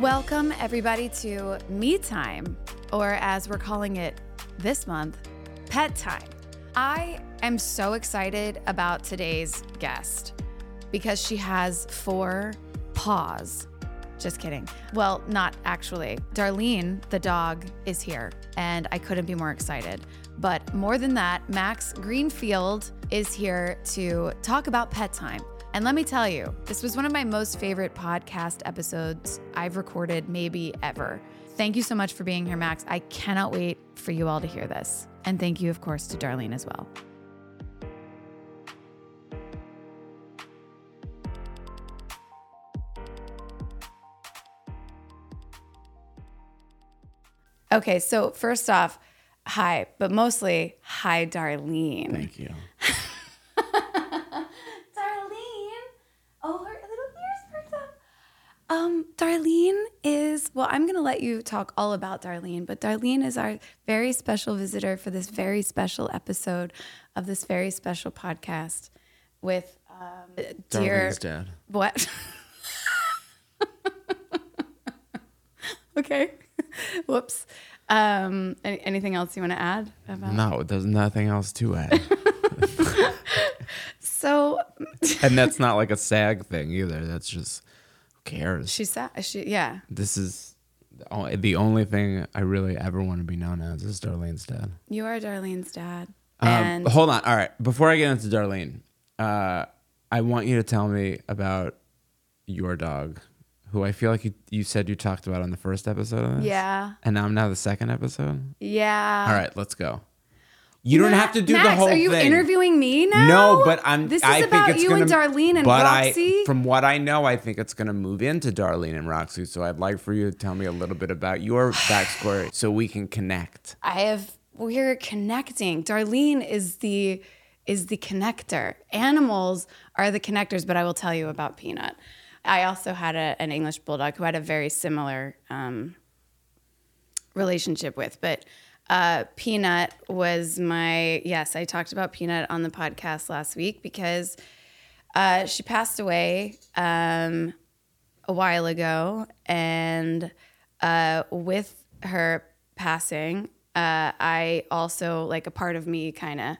Welcome, everybody, to Me Time, or as we're calling it this month, Pet Time. I am so excited about today's guest because she has four paws. Just kidding. Well, not actually. Darlene, the dog, is here, and I couldn't be more excited. But more than that, Max Greenfield is here to talk about pet time. And let me tell you, this was one of my most favorite podcast episodes I've recorded, maybe ever. Thank you so much for being here, Max. I cannot wait for you all to hear this. And thank you, of course, to Darlene as well. Okay, so first off, hi, but mostly hi, Darlene. Thank you. Darlene. Oh, her little ears perked up. Um, Darlene is well, I'm gonna let you talk all about Darlene, but Darlene is our very special visitor for this very special episode of this very special podcast with um, dear dad. what? okay. Whoops. Um, any, anything else you want to add about? No, there's nothing else to add. So and that's not like a SAG thing either. That's just cares? she said, she yeah. This is the only, the only thing I really ever want to be known as is Darlene's dad. You are Darlene's dad. Um, and hold on. All right. Before I get into Darlene, uh, I want you to tell me about your dog, who I feel like you, you said you talked about on the first episode of this. yeah, And now I'm now the second episode. yeah. All right, let's go. You don't have to do Max, the whole thing. Are you thing. interviewing me now? No, but I'm. This is I about think it's you gonna, and Darlene and but Roxy. I, from what I know, I think it's going to move into Darlene and Roxy. So I'd like for you to tell me a little bit about your backstory, so we can connect. I have. We're connecting. Darlene is the is the connector. Animals are the connectors. But I will tell you about Peanut. I also had a, an English bulldog who had a very similar um, relationship with, but. Uh, Peanut was my yes. I talked about Peanut on the podcast last week because uh, she passed away um, a while ago, and uh, with her passing, uh, I also like a part of me kind of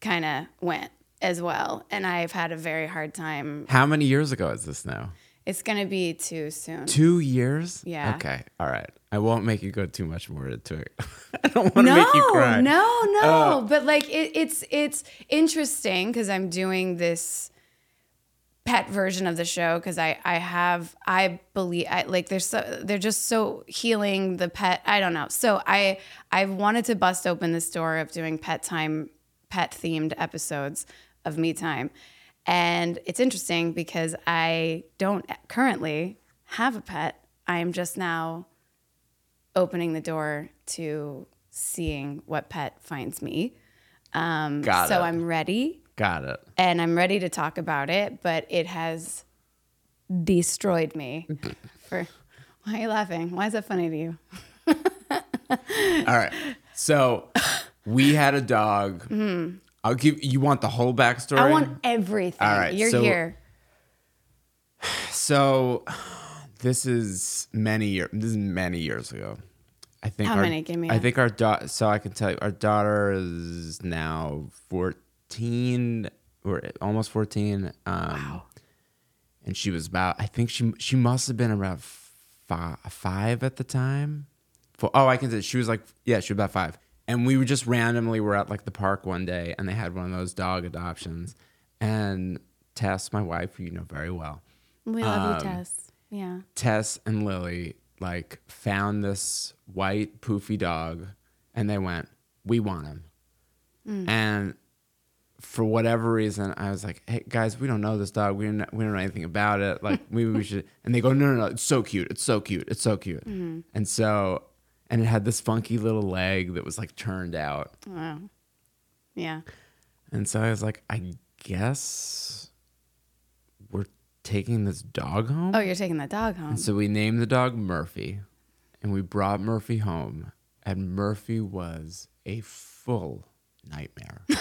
kind of went as well, and I've had a very hard time. How many years ago is this now? It's gonna be too soon. Two years? Yeah. Okay. All right. I won't make you go too much more into it. I don't want to no, make you cry. no, no. Uh, but like it, it's it's interesting because I'm doing this pet version of the show because I I have I believe I like there's so they're just so healing the pet I don't know so I I've wanted to bust open this door of doing pet time pet themed episodes of me time and it's interesting because I don't currently have a pet I'm just now opening the door to seeing what pet finds me. Um, Got so it. I'm ready Got it. and I'm ready to talk about it, but it has destroyed me. For why are you laughing? Why is that funny to you? All right. So we had a dog. I'll give you want the whole backstory? I want everything. All right, You're so- here. So this is many years. This is many years ago. I think. How our, many? Give me I a- think our daughter. So I can tell you, our daughter is now fourteen or almost fourteen. Um, wow. And she was about. I think she she must have been around five, five at the time. For, oh, I can say she was like yeah, she was about five. And we were just randomly were at like the park one day, and they had one of those dog adoptions. And Tess, my wife, you know very well, We love um, you, Tess. Yeah. Tess and Lily like found this white poofy dog and they went, "We want him." And for whatever reason, I was like, "Hey guys, we don't know this dog. We don't we don't know anything about it. Like maybe we should." And they go, "No, no, no! It's so cute. It's so cute. It's so cute." And so, and it had this funky little leg that was like turned out. Wow. Yeah. And so I was like, "I guess we're taking this dog home." Oh, you're taking the dog home. So we named the dog Murphy and we brought Murphy home, and Murphy was a full nightmare.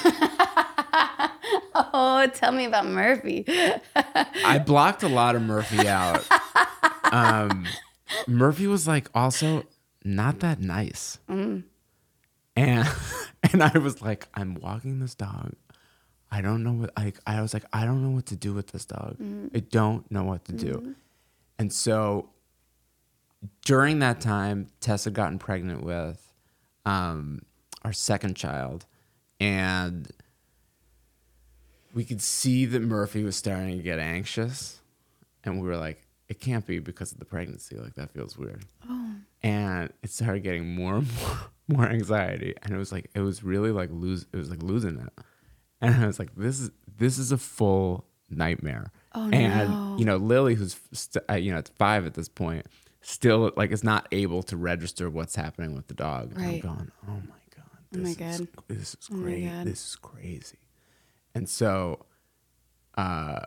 Oh, tell me about Murphy. I blocked a lot of Murphy out. Um, Murphy was like also not that nice. Mm. And and I was like, I'm walking this dog. I don't know what I I was like, I don't know what to do with this dog. Mm. I don't know what to do. Mm-hmm. And so during that time, Tess had gotten pregnant with um, our second child, and we could see that Murphy was starting to get anxious, and we were like, "It can't be because of the pregnancy. Like that feels weird." Oh. And it started getting more and more, more anxiety, and it was like it was really like lose. It was like losing it, and I was like, "This is this is a full nightmare." Oh, and no. you know, Lily, who's st- uh, you know, it's five at this point, still like is not able to register what's happening with the dog. And I'm Right. going, oh my god, Oh my this is God. this is great, God. this is crazy. And so, uh,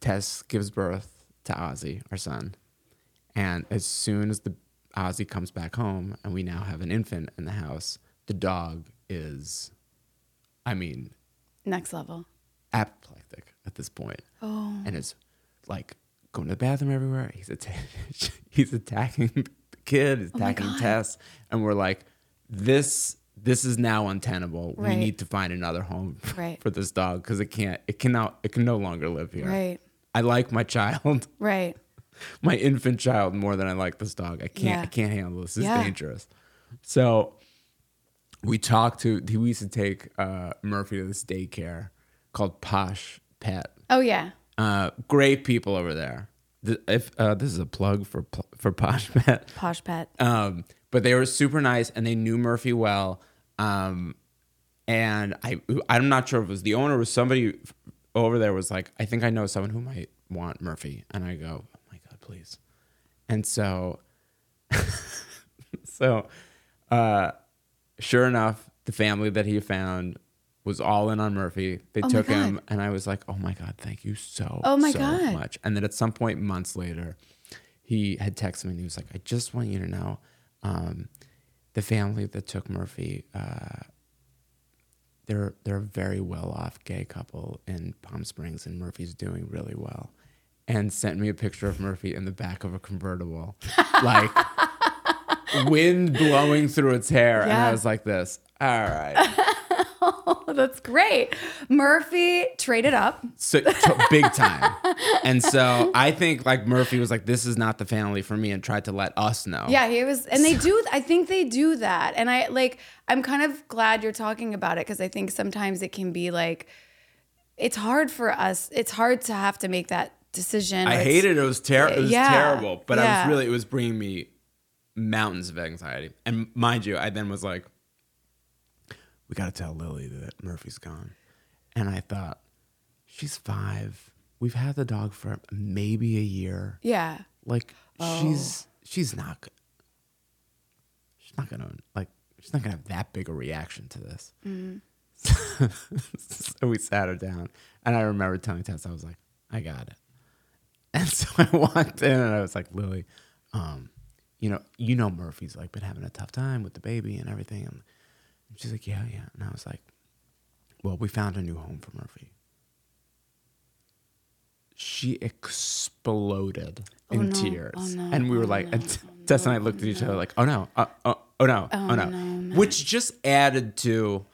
Tess gives birth to Ozzy, our son, and as soon as the Ozzy comes back home, and we now have an infant in the house, the dog is, I mean, Next level. apoplectic at this point Oh. and is like going to the bathroom everywhere. He's atta- he's attacking the kid, he's Oh attacking God. Tess, and we're like, this this is now untenable. We need to find another home Right. for this dog because it can't it cannot it can no longer live here. Right. I like my child, Right. My infant child more than I like this dog. I can't Yeah. I can't handle this. This Yeah. is dangerous. So we talked to we used to take uh, Murphy to this daycare called Posh Pet. Oh yeah. Uh, great people over there. If uh, this is a plug for for Posh Pet, Posh pet. um, but they were super nice and they knew Murphy well. Um, and I I'm not sure if it was the owner or somebody over there was like, I think I know someone who might want Murphy, and I go, please. And so, so, uh, sure enough, the family that he found was all in on Murphy. They Oh took him, and I was like, "Oh my god, thank you so Oh my so God. much." And then at some point, months later, he had texted me and he was like, "I just want you to know, um, the family that took Murphy, uh, they're they're a very well off gay couple in Palm Springs, and Murphy's doing really well." And sent me a picture of Murphy in the back of a convertible, like wind blowing through its hair, and I was like, "This, all right." Oh, that's great. Murphy traded up. so, to- big time. And so I think like Murphy was like, "This is not the family for me," and tried to let us know. Yeah, he was, and they do. I think they do that, and I like. I'm kind of glad you're talking about it because I think sometimes it can be like, it's hard for us. It's hard to have to make that decision. I hated it. It was terrible. It was Yeah, terrible. But I was really. It was bringing me mountains of anxiety. And mind you, I then was like, "We got to tell Lily that Murphy's gone." And I thought, she's five. We've had the dog for maybe a year. Yeah, Like Oh. she's she's not. She's not gonna like. She's not gonna have that big a reaction to this. Mm-hmm. so we sat her down, and I remember telling Tess, I was like, "I got it." And so I walked in, and I was like, "Lily, um, you know, you know Murphy's like been having a tough time with the baby and everything." And she's like, "Yeah, yeah." And I was like, "Well, we found a new home for Murphy." She exploded Oh, in no. tears, Oh, no. and we were Oh, like, no. and Tess and I looked at each other like, "Oh no, uh, uh, oh no, oh, no," no, which just added to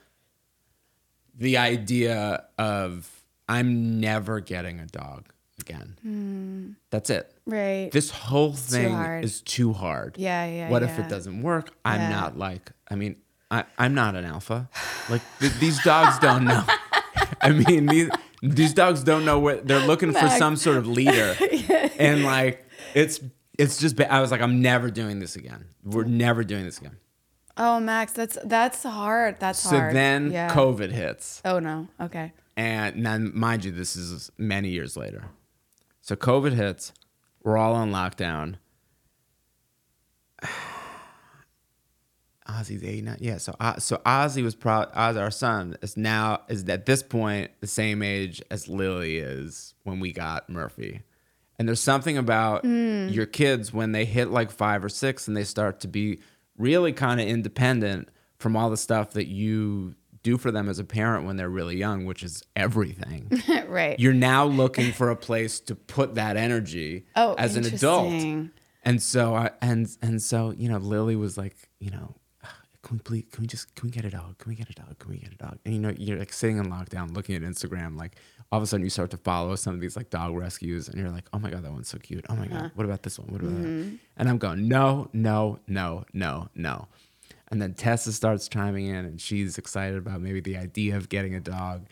the idea of I'm never getting a dog again. Hmm. That's it. right. This whole thing hard. is too hard. Yeah, yeah, What if it doesn't work? I'm Yeah. not like. I mean, I, I'm not an alpha. Like th- these dogs don't know. I mean, these, these dogs don't know what they're looking for. Some sort of leader, and like it's it's just. I was like, I'm never doing this again. We're never doing this again. oh, Max, that's that's hard. That's So hard. then yeah. COVID hits. Oh no. Okay. And then, mind you, this is many years later. So COVID hits. We're all on lockdown. Ozzy's 89. Yeah. So uh, so Ozzy was pro. Ozzy, our son, is now is at this point the same age as Lily is when we got Murphy. And there's something about your kids when they hit like five or six and they start to be really kind of independent from all the stuff that you do for them as a parent when they're really young, which is everything. right. You're now looking for a place to put that energy oh, as an adult. And so I and and so you know Lily was like you know. Can we please? Can we just? Can we get a dog? Can we get a dog? Can we get a dog? And you know, you're like sitting in lockdown, looking at Instagram. Like all of a sudden, you start to follow some of these like dog rescues, and you're like, oh my god, that one's so cute. Oh my god, uh-huh. what about this one? What about that? Mm-hmm. And I'm going, no, no, no, no, no. And then Tessa starts chiming in, and she's excited about maybe the idea of getting a dog.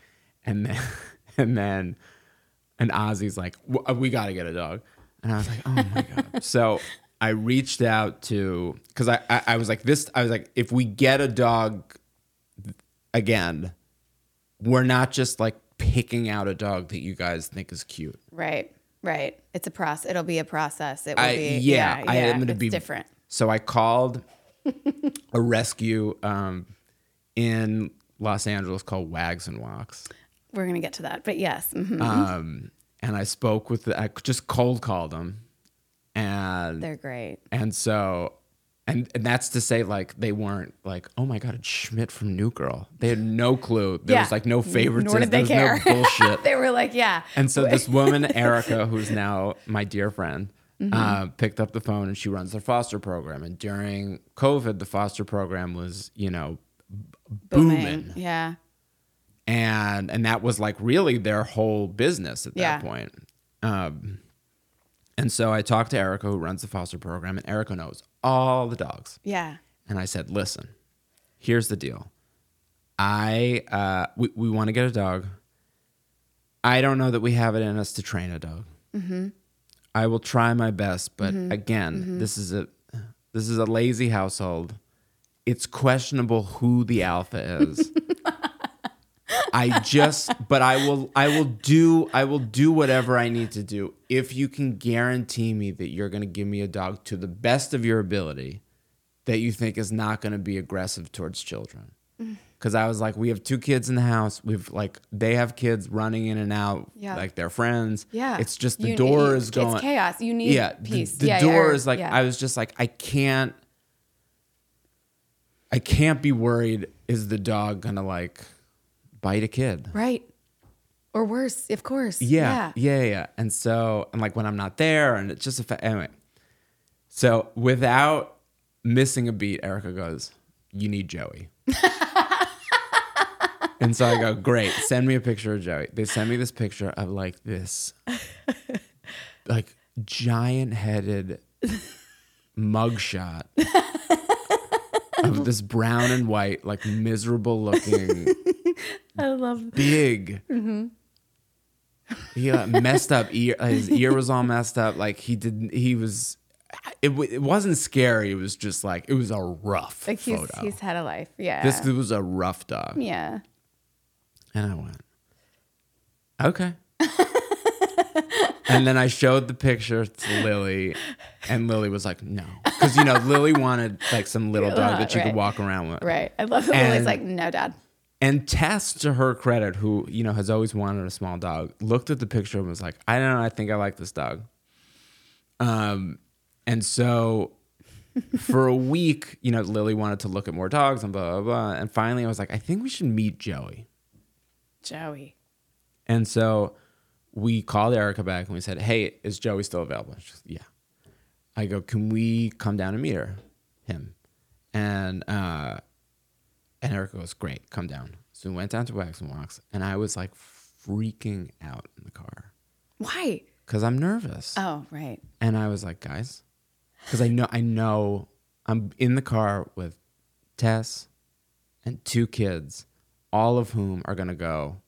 And then, and then, and Ozzy's like, uh, "We got to get a dog." And I was like, "Oh my god!" so I reached out to because I, I I was like this. I was like, if we get a dog again, we're not just like picking out a dog that you guys think is cute. Right. Right. It's a process. It'll be a process. It will I, be. yeah, Yeah. I yeah, am going to it's be different. So I called a rescue um, in Los Angeles called Wags and Walks. We're gonna get to that, but yes. mhm. Um, and I spoke with the, I just cold called them, and They're great. and so. And, and that's to say, like they weren't like, oh my god, it's Schmidt from New Girl. They had no clue. There Yeah. was like no favoritism. Nor did they there was care. no bullshit. they were like, yeah. And so this woman, Erica, who's now my dear friend, Mm-hmm. uh, picked up the phone and she runs their foster program. And during COVID, the foster program was, you know, booming. Yeah. And and that was like really their whole business at Yeah. that point. Um, and so I talked to Erica, who runs the foster program, and Erica knows all the dogs. Yeah. And I said, listen, here's the deal. I uh, we, we want to get a dog. I don't know that we have it in us to train a dog. I will try my best, but mm-hmm. again, mm-hmm. this is a this is a lazy household. It's questionable who the alpha is. I just but I will I will do I will do whatever I need to do if you can guarantee me that you're going to give me a dog to the best of your ability that you think is not going to be aggressive towards children. Mm-hmm. Cuz I was like we have two kids in the house. We've like they have kids running in and out Yeah. like they're friends. Yeah. It's just the You- door is going It's chaos. You need yeah, peace. The, the yeah, door yeah, is like yeah. I was just like I can't I can't be worried is the dog going to like bite a kid. right. Or worse, of course. Yeah, yeah, yeah. And so, and like when I'm not there, and it's just a fa- anyway. So without missing a beat, Erica goes, "You need Joey." and so I go, "Great, send me a picture of Joey." They send me this picture of like this, like giant-headed mugshot of this brown and white, like miserable-looking I love big. Mm-hmm. He got messed up ear. Uh, his ear was all messed up. Like he didn't. He was. It, w- it wasn't scary. It was just like it was a rough like he's photo. he's had a life. Yeah. this was a rough dog, yeah. And I went, okay. and then I showed the picture to Lily, and Lily was like, no, because you know Lily wanted like some little dog that she Right. could walk around with. Right. I love that And- Lily's like, no, dad. And Tess, to her credit, who you know has always wanted a small dog, looked at the picture and was like, "I don't know. I think I like this dog." Um, and so for a week, you know, Lily wanted to look at more dogs and blah blah blah. And finally, I was like, "I think we should meet Joey." Joey. And so we called Erica back and we said, "Hey, is Joey still available?" She goes, "Yeah." I go, "Can we come down and meet her, him?" And uh, and Erica goes, "Great, come down." So we went down to Wags and Walks, and I was like freaking out in the car Why? because I'm nervous. Oh, right. And I was like, guys, because I know I know I'm in the car with Tess and two kids, all of whom are gonna go.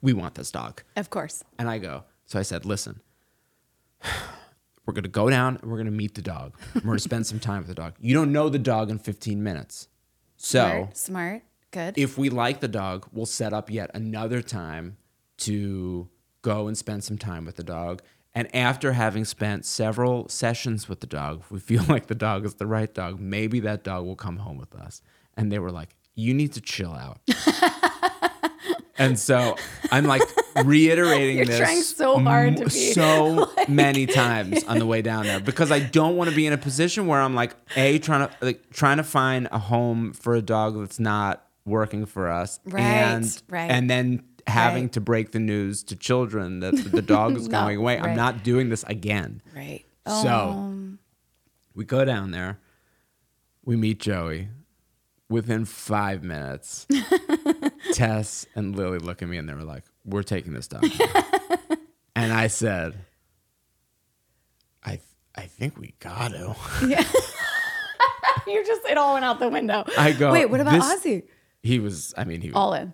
We want this dog. Of course. And I go, so I said, listen, we're going to go down and we're going to meet the dog. We're going to spend some time with the dog. You don't know the dog in 15 minutes. So Smart. Smart. Good. if we like the dog, we'll set up yet another time to go and spend some time with the dog. And after having spent several sessions with the dog, if we feel like the dog is the right dog, maybe that dog will come home with us. And they were like, you need to chill out. and so I'm like reiterating You're this trying so hard to m- be, so many times on the way down there because I don't want to be in a position where I'm like a trying to like trying to find a home for a dog that's not working for us Right, and right. and then having Right. to break the news to children that the dog is No, going away. I'm not doing this again. right. So- Um, We go down there. We meet Joey. Within five minutes, Tess and Lily look at me and they were like, "We're taking this dog." and I said, "I I think we got to." Yeah. You're just it all went out the window. I go. Wait, what about "This-" Ozzy? He was. I mean, he was. All in.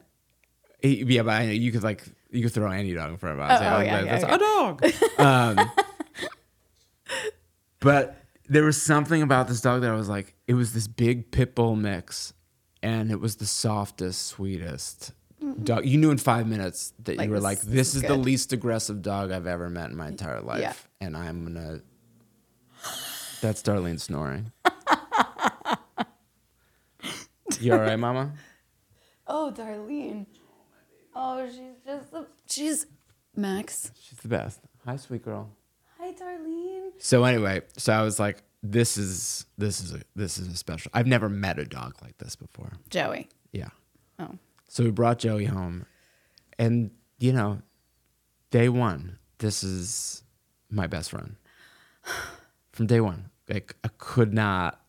he- yeah, but I, you could like you could throw any dog in front of us. Oh, oh, yeah, yeah, that's yeah. a dog. um, but there was something about this dog that I was like, it was this big pit bull mix, and it was the softest, sweetest mm-hmm. dog. You knew in five minutes that Like, you were this- like, this this is is the least aggressive dog I've ever met in my entire life, Yeah. and I'm gonna. That's Darlene snoring. you all right, Mama? Oh, Darlene. Oh, she's just she's Max. She's the best. Hi, sweet girl. Hi, Darlene. So anyway, so I was like, this is this is a this is a special. I've never met a dog like this before. Joey. Yeah. Oh. So we brought Joey home, and you know, day one, this is my best friend. From day one, like I could not.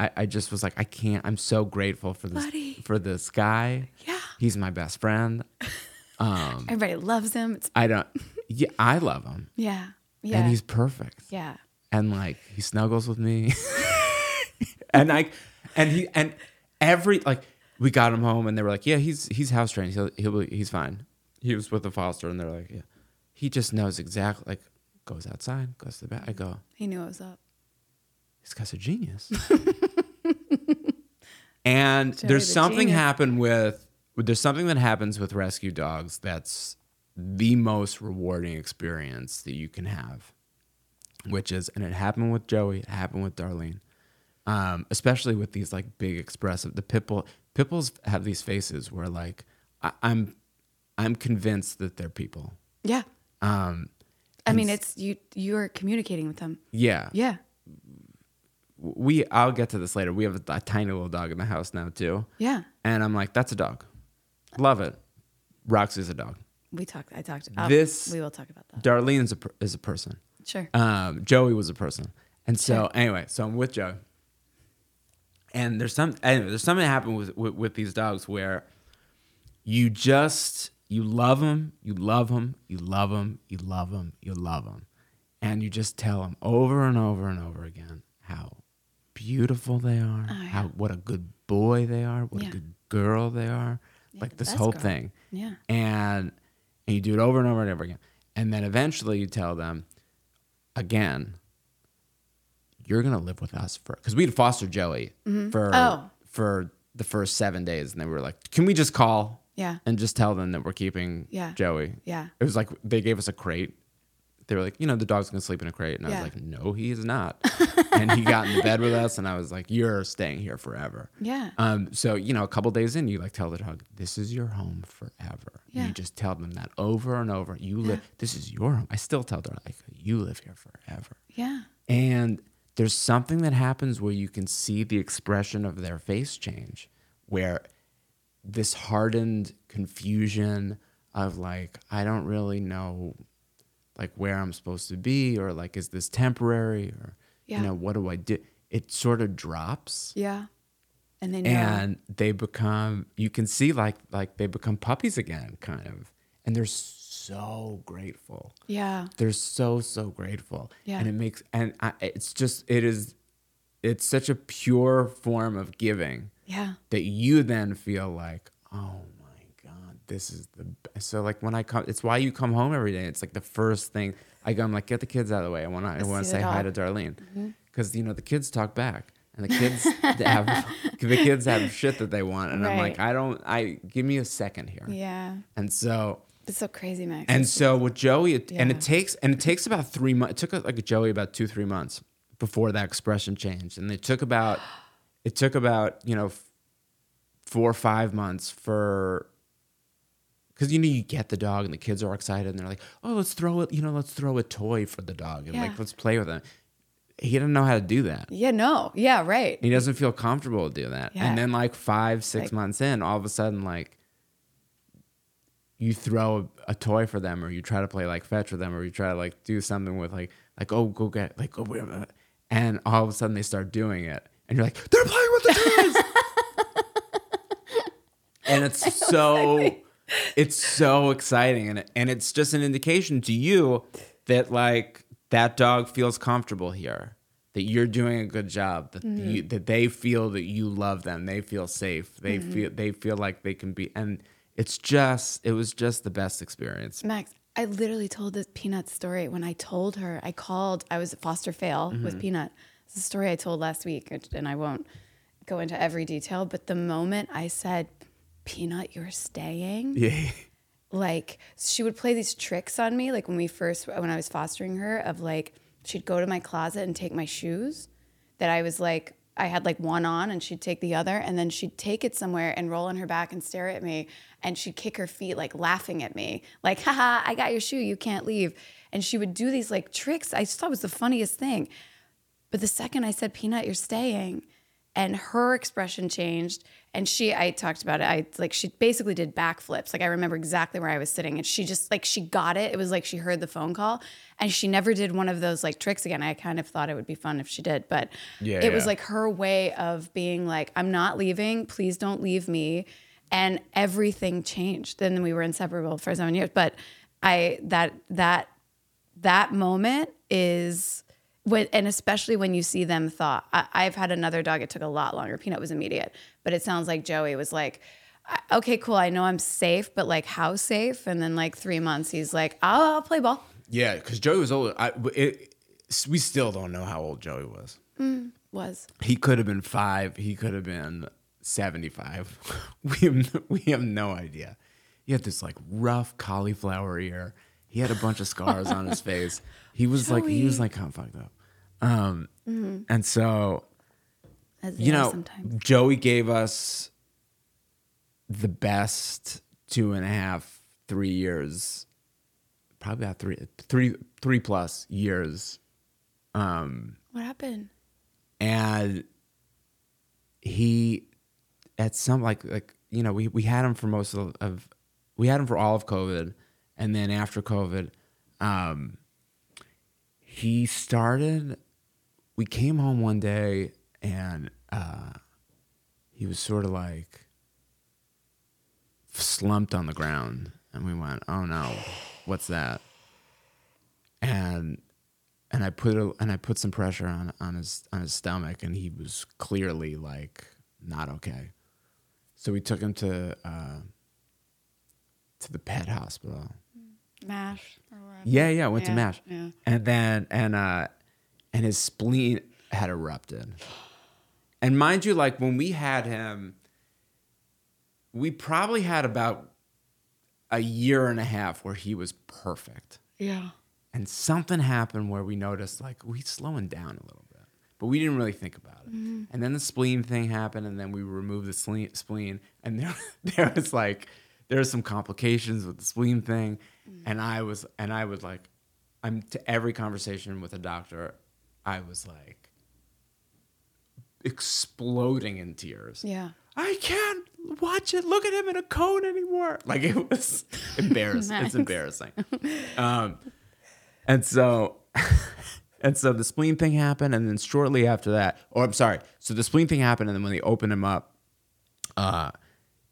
I, I just was like, I can't. I'm so grateful for this Buddy. for this guy. Yeah. He's my best friend. Um, Everybody loves him. It's I don't. Yeah, I love him, yeah. Yeah. and he's perfect. yeah. And like he snuggles with me. And like and he and every like we got him home and they were like yeah he's he's house trained. He'll, he'll he's fine. He was with the foster and they're like yeah. He just knows exactly like goes outside goes to the back i go He knew it was up. this guy's a genius. And Joey there's the something genius. happen with there's something that happens with rescue dogs that's the most rewarding experience that you can have which is and it happened with joey it happened with darlene um, especially with these like big expressive the pitbull pitbulls have these faces where like I, i'm i'm convinced that they're people Yeah. um, I mean, it's you. You're communicating with them. yeah Yeah. we i'll get to this later we have a, a tiny little dog in the house now too Yeah. and i'm like that's a dog love it roxy's a dog We talked. I talked. uh, This- We will talk about that. darlene is a, is a person Sure. um, Joey was a person. And so Sure. anyway, so I'm with Joe. And there's some anyway, there's something that happened with, with with these dogs where you just you love them, you love them, you love them, you love them, you love them, and you just tell them over and over and over again how beautiful they are, Oh, yeah. how what a good boy they are, what Yeah. a good girl they are, Yeah, like the this whole girl. thing Yeah. and and you do it over and over and over again and then eventually you tell them again you're gonna live with us for because we had foster joey mm-hmm. for Oh. for the first seven days and they were like can we just call Yeah. and just tell them that we're keeping Yeah. joey Yeah. it was like they gave us a crate they were like you know the dog's gonna sleep in a crate and i was like no he is not and he got in the bed with us and i was like you're staying here forever Yeah. um, so you know, a couple days in, you like tell the dog, "This is your home forever." Yeah. You just tell them that over and over. You live. This is your home. I still tell them like, "You live here forever." Yeah. And there's something that happens where you can see the expression of their face change, where this hardened confusion of like, I don't really know, like where I'm supposed to be, or like, is this temporary, or Yeah. you know, what do I do? It sort of drops Yeah. And they know. and they become you can see like like they become puppies again kind of and they're so grateful yeah. they're so so grateful Yeah. and it makes and I, it's just it is it's such a pure form of giving Yeah. that you then feel like oh this is the best. so like when i come it's why you come home every day it's like the first thing i go i'm like get the kids out of the way i want to i want to say hi to darlene mm-hmm. because you know the kids talk back and the kids have the kids have shit that they want and i'm like i don't i give me a second here Yeah. and so It's so crazy, Max. and It's so with Joey, it, and it takes and it takes about three months. It took like Joey about two three months before that expression changed, and it took about it took about you know four or five months for because you know you get the dog and the kids are excited and they're like, oh let's throw it you know let's throw a toy for the dog and Yeah. like let's play with him. He didn't know how to do that. yeah. No. Yeah. Right. He doesn't feel comfortable to do that. Yeah. And then like five, six Like- months in, all of a sudden like you throw a, a toy for them or you try to play like fetch with them or you try to like do something with like like oh go get like oh wait a minute. and all of a sudden they start doing it, and you're like, they're playing with the toys. and it's so it's so exciting and and it's just an indication to you that like that dog feels comfortable here that you're doing a good job that Mm-hmm. you, that they feel that you love them they feel safe they Mm-hmm. feel they feel like they can be and it's just it was just the best experience Max, I literally told this Peanut story when I told her. I called. I was at Foster Fail Mm-hmm. with Peanut. It's a story I told last week, and I won't go into every detail. But the moment I said, "Peanut, you're staying," yeah. Like she would play these tricks on me like when we first when i was fostering her of like she'd go to my closet and take my shoes that i was like i had like one on and she'd take the other and then she'd take it somewhere and roll on her back and stare at me and she'd kick her feet like laughing at me like haha i got your shoe you can't leave. And she would do these like tricks i just thought was the funniest thing. But the second I said, Peanut, you're staying, and her expression changed. And she, I talked about it. I like, she basically did backflips. Like, I remember exactly where I was sitting, and she just, like, she got it. It was like she heard the phone call, and she never did one of those, like, tricks again. I kind of thought it would be fun if she did, but Yeah, it was like her way of being like, I'm not leaving. Please don't leave me. And everything changed. Then we were inseparable for seven years. But I, that, that, that moment is and especially when you see them thaw. I, I've had another dog. It took a lot longer. Peanut was immediate, but it sounds like Joey was like, "Okay, cool. I know I'm safe, but like, how safe?" And then like three months, he's like, "I'll, I'll play ball." yeah because joey was old I, it, we still don't know how old joey was mm, Was he could have been five. He could have been seventy-five. we have we have no idea. He had this like rough cauliflower ear. He had a bunch of scars on his face. He was like he was like kind of fucked up. Um, and so as you know, sometimes. Joey gave us the best two and a half, three years, probably about three, three, three plus years What happened? and he at some like like you know we we had him for most of, of we had him for all of covid and then after covid um he started we came home one day and uh he was sort of like slumped on the ground and we went oh no what's that and and I put a, and I put some pressure on on his on his stomach, and he was clearly like not okay. So we took him to uh, to the pet hospital. Mash or. Yeah, yeah, went to Mash, yeah. and then and uh, and his spleen had erupted. And mind you, like when we had him, we probably had about a year and a half where he was perfect. Yeah. and something happened where we noticed like we slowing down a little bit but we didn't really think about it mm-hmm. and then the spleen thing happened and then we removed the spleen, and there, there was like there were some complications with the spleen thing mm. and i was and i was like i'm to every conversation with a doctor i was like exploding in tears Yeah. I can't watch it. Look at him in a cone anymore. Like it was embarrassing. Nice. It's embarrassing. Um, and so, and so the spleen thing happened, and then shortly after that, or I'm sorry, so the spleen thing happened, and then when they opened him up, uh,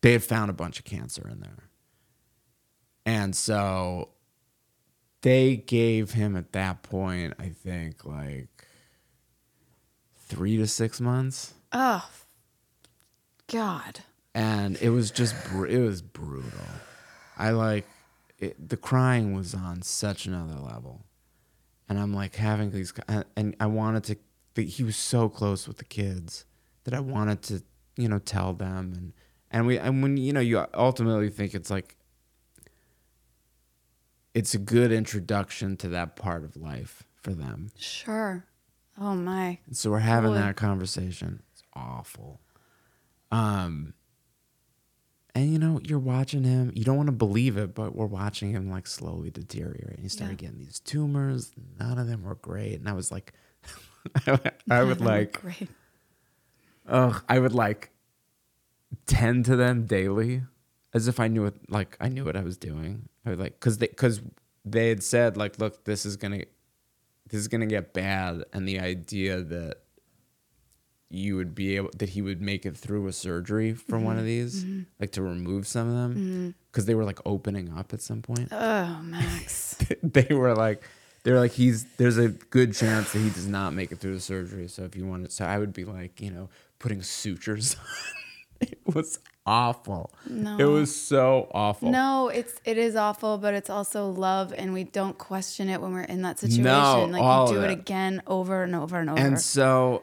they had found a bunch of cancer in there, and so they gave him at that point, I think, like three to six months Oh, God. and it was just br- it was brutal. I like it, the crying was on such another level, and I'm like having these, and- I wanted to. He was so close with the kids that I wanted to, you know, tell them, and and we and when you know you ultimately think it's like it's a good introduction to that part of life for them. Sure. Oh my. And so we're having Boy. that conversation. It's awful. Um and you know, you're watching him, you don't want to believe it, but we're watching him like slowly deteriorate. He started Yeah. getting these tumors, none of them were great. And I was like I would like ugh, I would like tend to them daily as if I knew it like I knew what I was doing. I would like cuz they cuz they had said like look, this is going to this is gonna get bad, and the idea that you would be able that he would make it through a surgery for one of mm-hmm. these, mm-hmm. like to remove some of them, mm-hmm. because they were like opening up at some point. Oh, Max. they were like, they were like, he's there's a good chance that he does not make it through the surgery. So if you wanted, so I would be like, you know, putting sutures. on. it was awful. No. It was so awful. No, it's it is awful, but it's also love, and we don't question it when we're in that situation. No, like all you do it it. again over and over and over. And so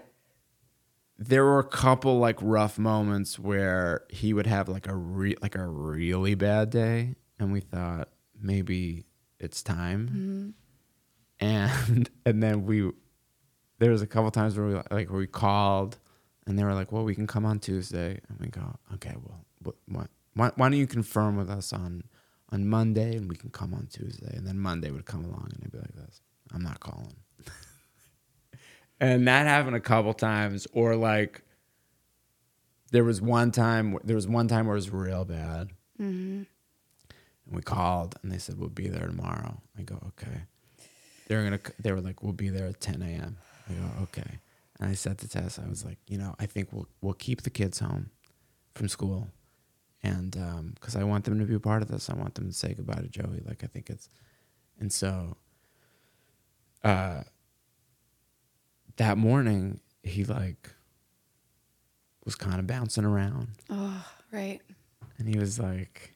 there were a couple like rough moments where he would have like a re- like a really bad day, and we thought maybe it's time. Mm-hmm. And and then we there was a couple times where we like where we called, and they were like, "Well, we can come on Tuesday," and we go, "Okay, well, what, why, why don't you confirm with us on on Monday, and we can come on Tuesday?" And then Monday would come along, and I'd be like, "This, I'm not calling." and that happened a couple times or like there was one time there was one time where it was real bad. Mm-hmm. And we called and they said we'll be there tomorrow. I go okay. They're gonna they were like we'll be there at 10 a.m i go okay and i said to tess i was like you know i think we'll we'll keep the kids home from school. And um because i want them to be a part of this. I want them to say goodbye to joey. Like i think it's and so uh that morning he like was kind of bouncing around. Oh, right. and he was like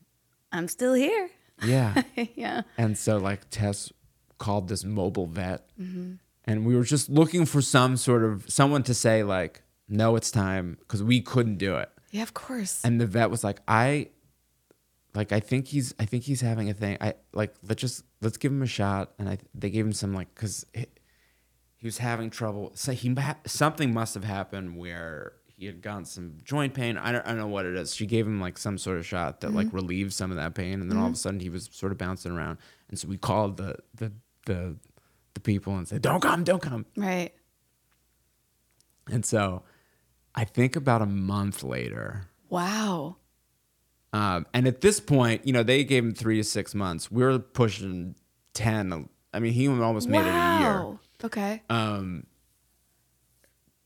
I'm still here. yeah. Yeah. and so like tess called this mobile vet and we were just looking for some sort of someone to say like no it's time because we couldn't do it. Yeah, of course. and the vet was like i like i think he's i think he's having a thing. I like let's just let's give him a shot. And i they gave him some like because he, he was having trouble. So he something must have happened where he had gotten some joint pain. I don't, I don't know what it is. She gave him like some sort of shot that like mm-hmm. relieved some of that pain. And then all of a mm-hmm. sudden he was sort of bouncing around. And so we called the the the the people and said don't come don't come right. and so i think about a month later Wow. Um, and at this point, you know, they gave him three to six months. We were pushing 10. I mean, he almost made it a year. Okay. Um,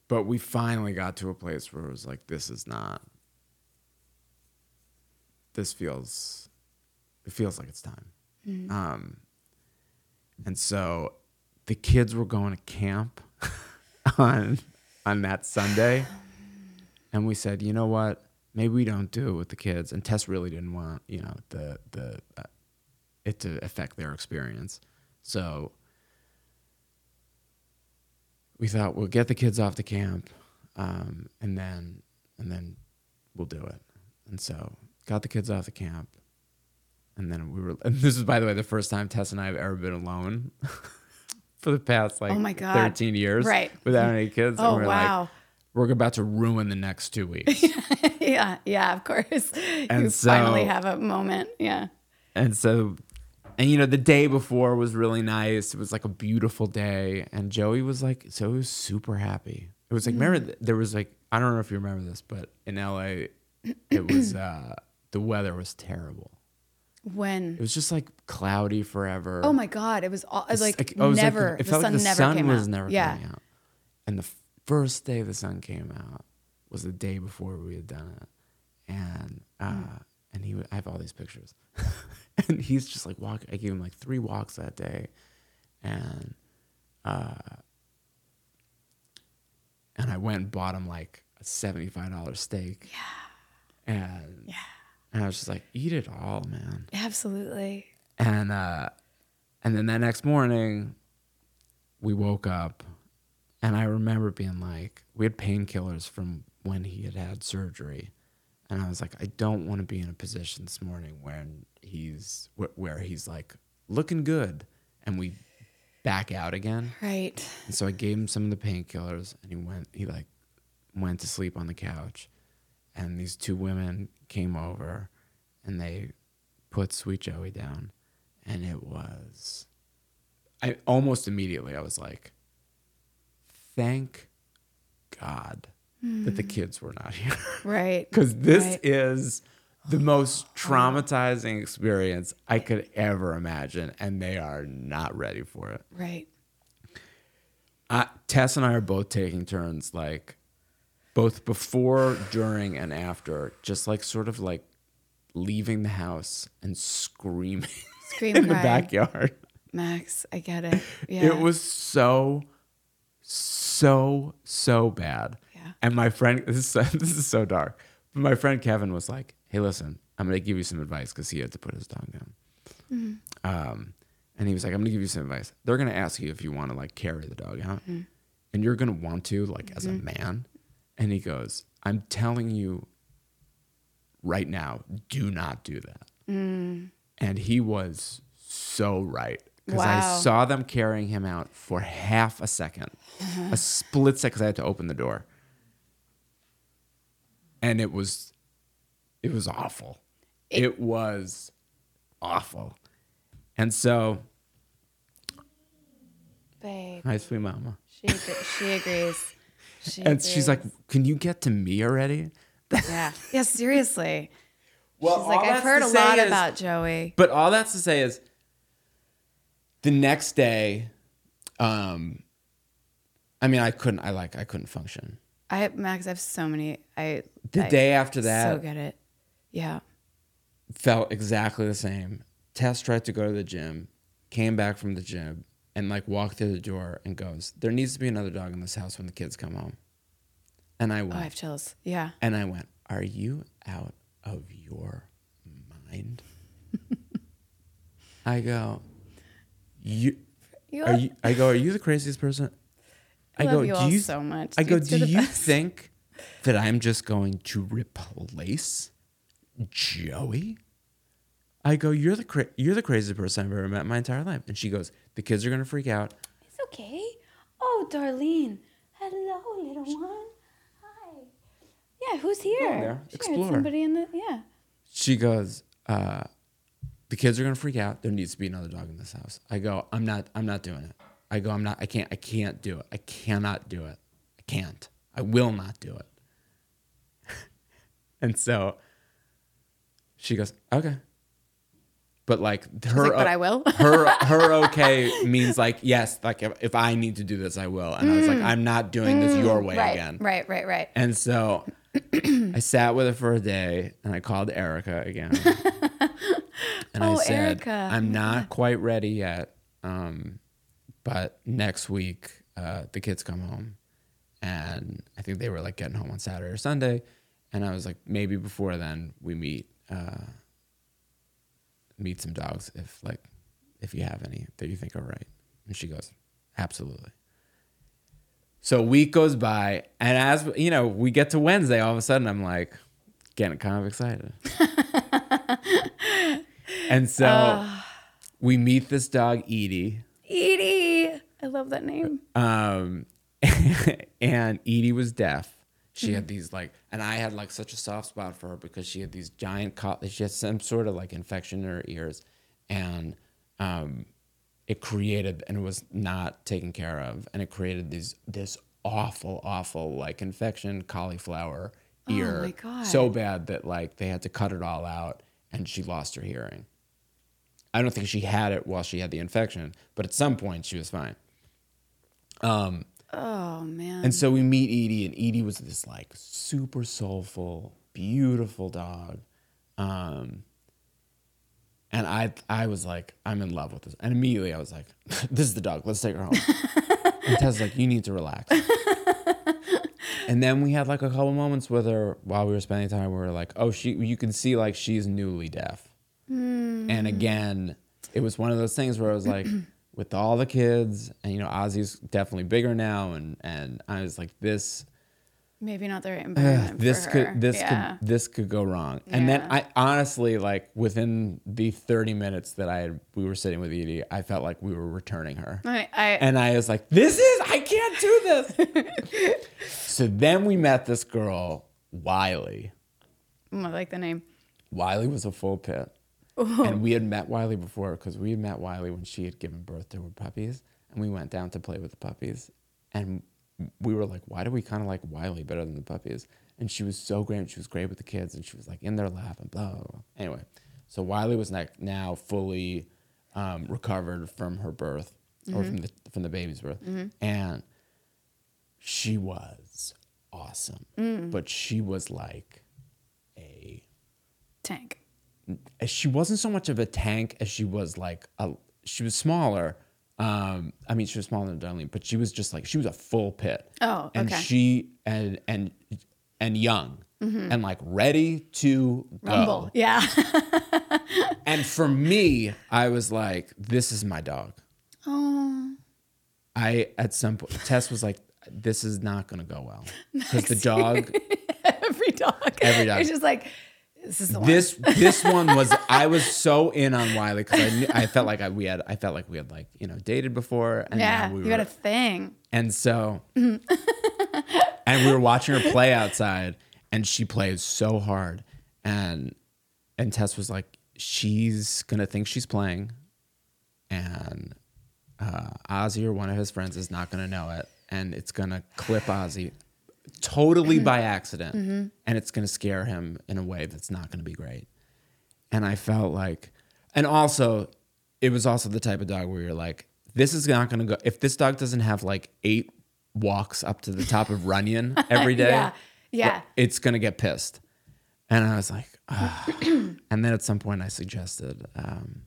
but we finally got to a place where it was like, this is not, this feels, it feels like it's time. Um, and so the kids were going to camp on, on that Sunday. And we said, you know what? Maybe we don't do it with the kids. And Tess really didn't want, you know, the, the, uh, it to affect their experience. So we thought we'll get the kids off the camp, um, and then and then we'll do it. And so got the kids off the camp, and then we were. And this is, by the way, the first time Tess and I have ever been alone for the past like Oh my God. thirteen years, Right. Without any kids. Oh, and we're wow. Like, we're about to ruin the next two weeks. yeah. Yeah. Of course. And you finally have a moment. Yeah. And so, and you know, the day before was really nice. It was like a beautiful day. And Joey was like, so he was super happy. It was like, remember, there was like, I don't know if you remember this, but in LA, it was, uh, the weather was terrible. When? It was just like cloudy forever. Oh my God! It was all, like, oh, it was like never. it the felt sun like the never sun came was out. never yeah. coming out. And the first day the sun came out was the day before we had done it. And, uh, Hmm. and he, would- I have all these pictures. and he's just like walking. I gave him like three walks that day, and uh, and I went and bought him like a seventy five dollar steak. Yeah. And Yeah. And I was just like, eat it all, man. Absolutely. And uh, and then that next morning, we woke up, and I remember being like, we had painkillers from when he had had surgery, and I was like, I don't want to be in a position this morning when he's wh- where he's like looking good, and we back out again. Right. And so I gave him some of the painkillers, and he went. He like went to sleep on the couch, and these two women came over, and they put Sweet Joey down, and it was. I almost immediately I was like, "Thank God that the hmm. kids were not here." Right. because this Right. is the oh, most oh. traumatizing experience I could ever imagine, and they are not ready for it. Right. I, Tess and I are both taking turns, like both before, during, and after, just like sort of like leaving the house and screaming Scream in the backyard. Max, I get it. Yeah. It was so, so, so bad. Yeah. And my friend, this is so, this is so dark. But my friend Kevin was like, "Hey, listen, I'm gonna give you some advice because he had to put his dog down." Mm-hmm. Um, and he was like, "I'm gonna give you some advice. They're gonna ask you if you want to like carry the dog out, Mm-hmm. and you're gonna want to like as a man." And he goes, "I'm telling you right now, do not do that." Mm. And he was so right because I saw them carrying him out for half a 2nd Uh-huh. a split second, because I had to open the door, and it was, it was awful. It, was awful, and so Babe, hi, sweet mama, she she agrees. She and she's like, "Can you get to me already?" yeah, yeah, seriously. Well, she's like, I've heard a lot is- about Joey. But all that's to say is, the next day, um, I mean, I couldn't. I like, I couldn't function. I Max, I have so many. I The I day after that, so get it. Yeah. felt exactly the same. Tess tried to go to the gym, came back from the gym, and like walked through the door and goes, "There needs to be another dog in this house when the kids come home." And I went. Oh, I have chills. Yeah. and I went, "Are you out of your mind?" I go, "You You are you?" I go, "Are you the craziest person?" I I love go, you "Do all you?" so much. I go. "Do you best." think that I'm just going to replace Joey?" I go, "You're the cra- you're the craziest person I've ever met in my entire life." And she goes, "The kids are gonna freak out." It's okay. Oh, Darlene. Hello, little one. Hi. Yeah, who's here? there. Explore. Somebody in the yeah. She goes, uh, "The kids are gonna freak out. There needs to be another dog in this house." I go, "I'm not. I'm not doing it." I go, "I'm not. I can't. I can't do it. I cannot do it. I can't. I will not do it." and so she goes, "Okay." But like her, like, "But I will." her, her okay means like yes, like if, if I need to do this, I will. And I was like, I'm not doing this your way Mm. right, again. right, right, right. And so I sat with her for a day and I called Erica again. and Oh, I said, Erica. I'm not quite ready yet. Um, but next week, uh, the kids come home. And I think they were like getting home on Saturday or Sunday. And I was like, maybe before then we meet, uh, meet some dogs if like, if you have any that you think are right. And she goes, absolutely. So a week goes by, and as you know, we get to Wednesday. All of a sudden, I'm like getting kind of excited, and so we meet this dog, Edie, Edie. I love that name. um, and Edie was deaf. She had these like, and I had like such a soft spot for her because she had these giant, co- she had some sort of like infection in her ears, and um, it created, and it was not taken care of, and it created these this awful, awful like infection, cauliflower ear, my God. so bad that like they had to cut it all out, and she lost her hearing. I don't think she had it while she had the infection, but at some point she was fine. Um, Oh man. and so we meet Edie, and Edie was this like super soulful, beautiful dog. Um, and I, I was like, I'm in love with this. And immediately I was like, this is the dog. Let's take her home. and Tess was like, you need to relax. and then we had like a couple moments with her while we were spending time. Where we were like, oh, she, you can see like she's newly deaf. And again, it was one of those things where I was like, with all the kids, and you know, Ozzy's definitely bigger now, and and I was like, this, Maybe not the right environment. this for could, this yeah. could, this could go wrong. And then I honestly, like, within the thirty minutes that I had, we were sitting with Edie, I felt like we were returning her. I, I And I was like, this is, I can't do this. so then we met this girl, Wiley. I like the name. Wiley was a full pit. And we had met Wiley before because we had met Wiley when she had given birth to her puppies. And we went down to play with the puppies. And we were like, why do we kind of like Wiley better than the puppies? And she was so great. and She was great with the kids. And she was like in their lap and blah, blah, blah. Anyway, so Wiley was like now fully um, recovered from her birth or from the, from the baby's birth. And she was awesome, Mm. but she was like a Tank. She wasn't so much of a tank as she was like a she was smaller. Um, I mean, she was smaller than Darlene, but she was just like she was a full pit. Oh, okay. and she and and and young and like ready to go. Mm-hmm. Rumble. Yeah. And for me, I was like, "This is my dog." oh. I at some point, Tess was like, "This is not going to go well because the dog." Every dog. Every dog. It's just like, this is the one. this this one was I was so in on Wiley because I knew, I felt like I we had I felt like we had like you know dated before and yeah. we you were got a thing. and so and we were watching her play outside and she plays so hard and and Tess was like she's gonna think she's playing and uh, Ozzy or one of his friends is not gonna know it and it's gonna clip Ozzy totally by accident and it's going to scare him in a way that's not going to be great and i felt like and also it was also the type of dog where you're like this is not going to go if this dog doesn't have like eight walks up to the top of runyon every day Yeah. Yeah. it's going to get pissed and i was like and then at some point i suggested um,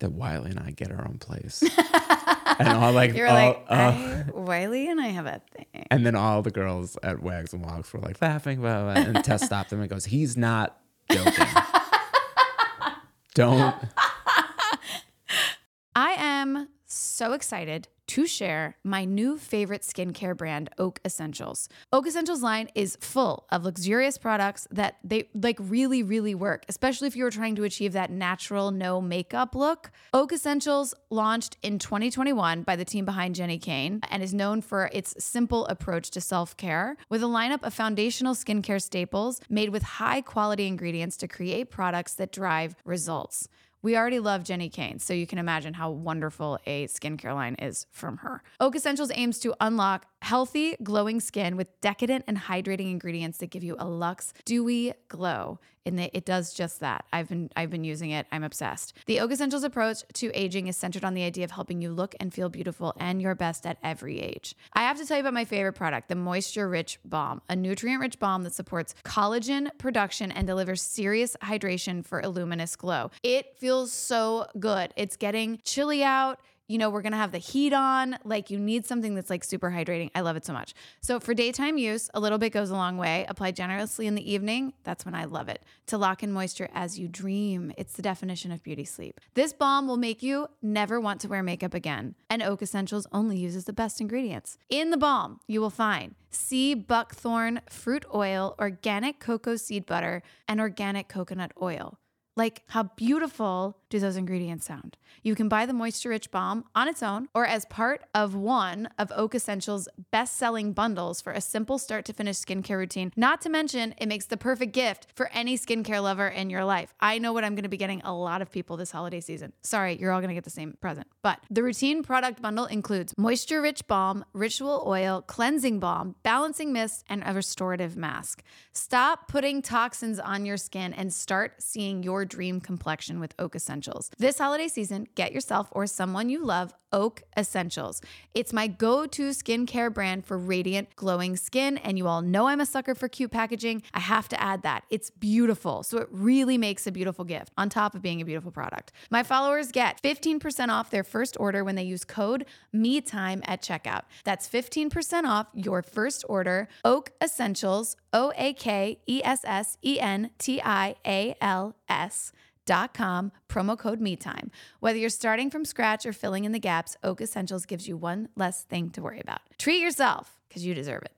that wiley and i get our own place and all like You're all- like, I, Wiley and I have a thing. and then all the girls at Wags and Walks were like laughing, blah, blah, blah. and Tess stopped them and goes, "He's not joking. Don't." I am so excited to share my new favorite skincare brand, Oak Essentials. Oak Essentials line is full of luxurious products that they like really, really work, especially if you were trying to achieve that natural, no makeup look. Oak Essentials launched in 2021 by the team behind Jenni Kayne and is known for its simple approach to self care with a lineup of foundational skincare staples made with high quality ingredients to create products that drive results. We already love Jenni Kayne, so you can imagine how wonderful a skincare line is from her. Oak Essentials aims to unlock healthy, glowing skin with decadent and hydrating ingredients that give you a luxe, dewy glow. And it does just that. I've been I've been using it. I'm obsessed. The Oak Essentials approach to aging is centered on the idea of helping you look and feel beautiful and your best at every age. I have to tell you about my favorite product, the Moisture Rich Balm, a nutrient-rich balm that supports collagen production and delivers serious hydration for a luminous glow. It feels so good. It's getting chilly out you know, we're gonna have the heat on. Like, you need something that's like super hydrating. I love it so much. So, for daytime use, a little bit goes a long way. Apply generously in the evening. That's when I love it. To lock in moisture as you dream. It's the definition of beauty sleep. This balm will make you never want to wear makeup again. And Oak Essentials only uses the best ingredients. In the balm, you will find sea buckthorn fruit oil, organic cocoa seed butter, and organic coconut oil. Like, how beautiful do those ingredients sound? You can buy the Moisture Rich Balm on its own or as part of one of Oak Essentials' best selling bundles for a simple start to finish skincare routine. Not to mention, it makes the perfect gift for any skincare lover in your life. I know what I'm gonna be getting a lot of people this holiday season. Sorry, you're all gonna get the same present. But the routine product bundle includes Moisture Rich Balm, Ritual Oil, Cleansing Balm, Balancing Mist, and a restorative mask. Stop putting toxins on your skin and start seeing your dream complexion with Oak Essentials. This holiday season, get yourself or someone you love Oak Essentials. It's my go to skincare brand for radiant, glowing skin. And you all know I'm a sucker for cute packaging. I have to add that. It's beautiful. So it really makes a beautiful gift on top of being a beautiful product. My followers get 15% off their first order when they use code MeTime at checkout. That's 15% off your first order. Oak Essentials, O A K E S S E N T I A L S dot com promo code MeTime. Whether you're starting from scratch or filling in the gaps, Oak Essentials gives you one less thing to worry about. Treat yourself because you deserve it.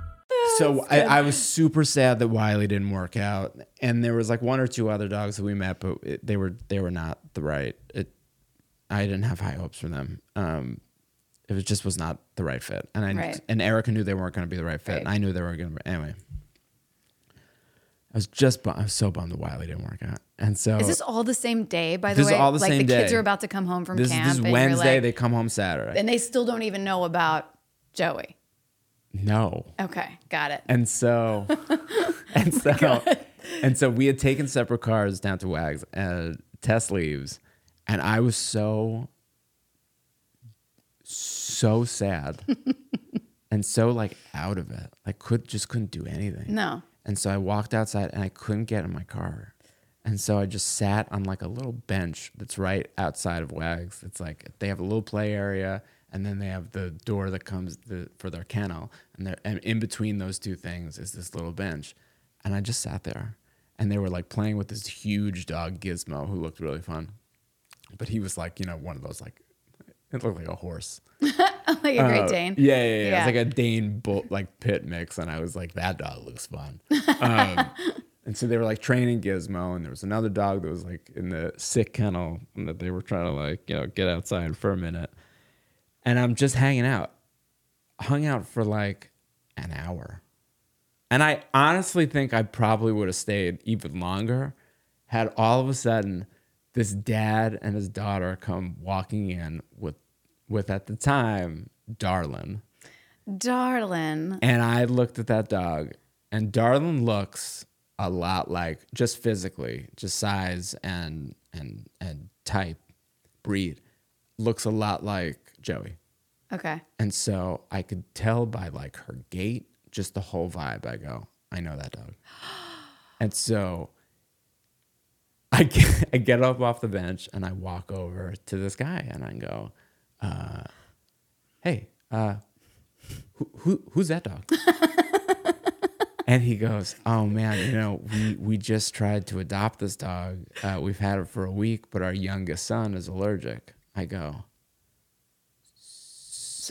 So I, I was super sad that Wiley didn't work out, and there was like one or two other dogs that we met, but it, they were they were not the right. It, I didn't have high hopes for them. Um, It was just was not the right fit, and I Right. and Erica knew they weren't going to be the right fit, and I knew they were going to. Anyway, I was just bum- I was so bummed that Wiley didn't work out, and so Is this all the same day, by the This is way? all the like the kids day. are about to come home from this, camp. this Wednesday. like- they come home Saturday. and they still don't even know about Joey. No, Okay, got it. and so and so and so we had taken separate cars down to Wags uh, and Tess leaves, and I was so so sad and so like out of it. I could just couldn't do anything. No. And so I walked outside and I couldn't get in my car. And so I just sat on like a little bench that's right outside of Wags. It's like they have a little play area and then they have the door that comes the, for their kennel. And, there- and in between those two things is this little bench. And I just sat there. And they were like playing with this huge dog, Gizmo, who looked really fun. But he was like, you know, one of those like, it looked like a horse. like a Great Uh, Dane. Yeah, yeah, yeah. Yeah. It's like a Dane bull, like pit mix, and I was like, that dog looks fun. Um, and so they were like training Gizmo, and there was another dog that was like in the sick kennel and that they were trying to like you know get outside for a minute. And I'm just hanging out, hung out for like an hour, and I honestly think I probably would have stayed even longer, had all of a sudden this dad and his daughter come walking in with with at the time Darlin. Darlin. And I looked at that dog, and Darlin looks a lot like just physically, just size and and and type, breed, looks a lot like Joey. Okay. And so I could tell by like her gait, just the whole vibe. I go, I know that dog. And so I get, I get up off the bench and I walk over to this guy and I go, uh, "Hey, uh, who, who who's that dog?" and he goes, "Oh man, you know, we we just tried to adopt this dog. Uh, we've had it for a week, but our youngest son is allergic." I go,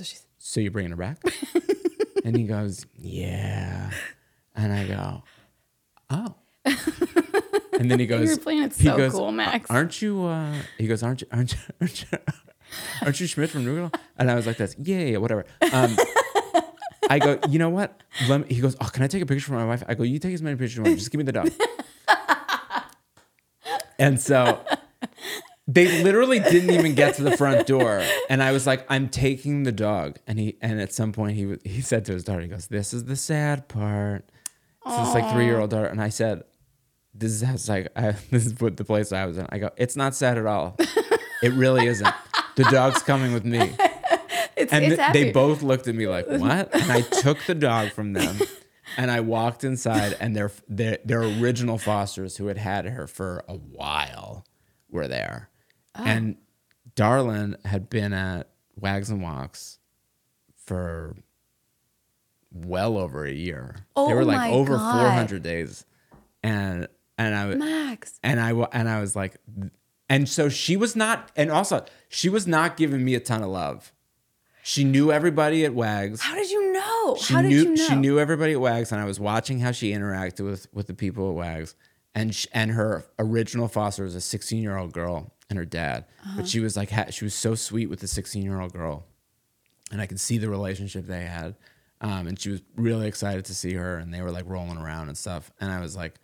So she's so you're bringing her back? and he goes, yeah. And I go, oh. And then he goes, You're playing it he so goes, cool, Max. Aren't you? Uh, he goes, aren't you? Aren't you? Aren't you? Aren't you Schmidt from New Girl? And I was like, this, yeah, yeah, whatever. Um, I go, you know what? Let me, he goes, oh, can I take a picture for my wife? I go, you take as many pictures as you want. Just give me the dog. and so they literally didn't even get to the front door. And i was like i'm taking the dog. And he and at some point he was he said to his daughter he goes this is the sad part. This is like three year old daughter. And i said this is how it's like I, this is what the place i was in. I go it's not sad at all. It really isn't. The dog's coming with me. It's, and it's th- they both looked at me like, "What?" And I took the dog from them, and I walked inside, and their their their original fosters, who had had her for a while, were there, Oh. and Darlin had been at Wags and Walks for well over a year. Oh they were like over God. four hundred days, and and I Max. and I and I was like, and so she was not, and also she was not giving me a ton of love. She knew everybody at Wags. How did you know? She how did knew you know? she knew everybody at Wags, and I was watching how she interacted with with the people at Wags. And sh- and her original foster was a 16 year old girl and her dad, Uh-huh. but she was like ha- she was so sweet with the 16 year old girl, and I could see the relationship they had. Um, and she was really excited to see her, and they were like rolling around and stuff. And I was like,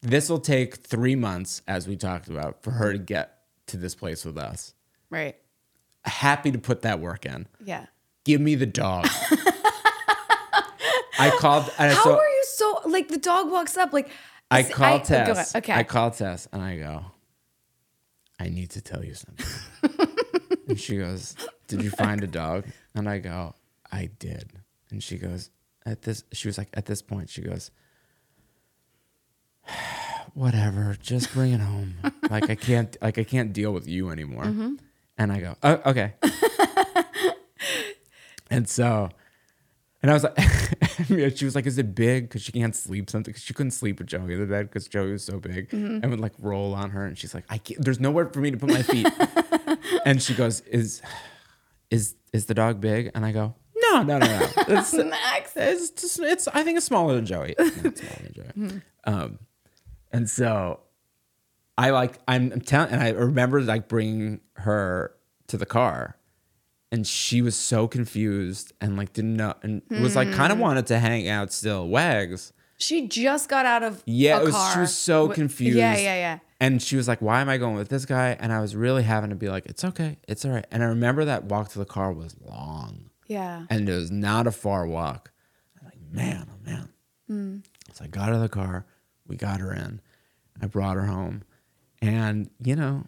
this will take three months, as we talked about, for her to get to this place with us. Right. Happy to put that work in. Yeah. Give me the dog. I called. And How so, are you so like the dog walks up like I call go Tess. Okay. I call Tess and I go, I need to tell you something. and she goes, Did you find a dog? And I go, I did. And she goes, At this, she was like, At this point, she goes, Whatever, just bring it home. like I can't, like I can't deal with you anymore. Mm-hmm. And I go, oh, okay. and so, and I was like, she was like, "Is it big?" Because she can't sleep something. Cause she couldn't sleep with Joey in the bed because Joey was so big Mm-hmm. and would like roll on her. And she's like, "I can't. There's nowhere for me to put my feet." and she goes, "Is is is the dog big?" And I go, "No, no, no, no. It's, Max. it's just it's. I think it's smaller than Joey. It's smaller than Joey." Um, and so I like I'm, I'm telling, and I remember like bringing her to the car, and she was so confused and like didn't know and was like kind of hmm. wanted to hang out still. Wags. She just got out of Yeah, a it was, car. she was so confused. Yeah, yeah, yeah. And she was like, "Why am I going with this guy?" And I was really having to be like, "It's okay, it's all right." And I remember that walk to the car was long, Yeah. and it was not a far walk. I'm like, man, oh man. Hmm. So I got her the car. We got her in. I brought her home, and you know,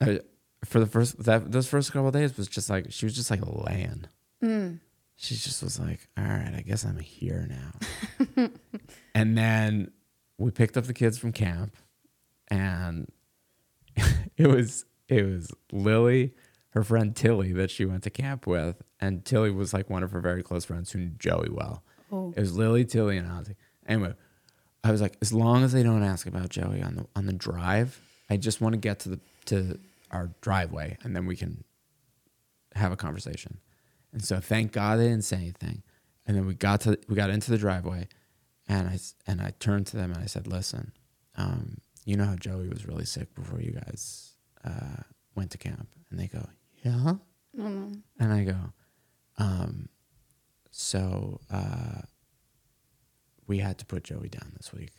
I, for the first that those first couple of days was just like she was just like laying. Mm. She just was like, "All right, I guess I'm here now." and then we picked up the kids from camp, and it was it was Lily, her friend Tilly that she went to camp with, and Tilly was like one of her very close friends who knew Joey well. Oh. It was Lily, Tilly, and Ozzy. Anyway, I was like, as long as they don't ask about Joey on the on the drive, I just want to get to the to our driveway, and then we can have a conversation. And so, thank God they didn't say anything. And then we got to we got into the driveway, and I and I turned to them and I said, "Listen, um, you know how Joey was really sick before you guys uh, went to camp?" And they go, "Yeah." And I go, um, "So uh, we had to put Joey down this week."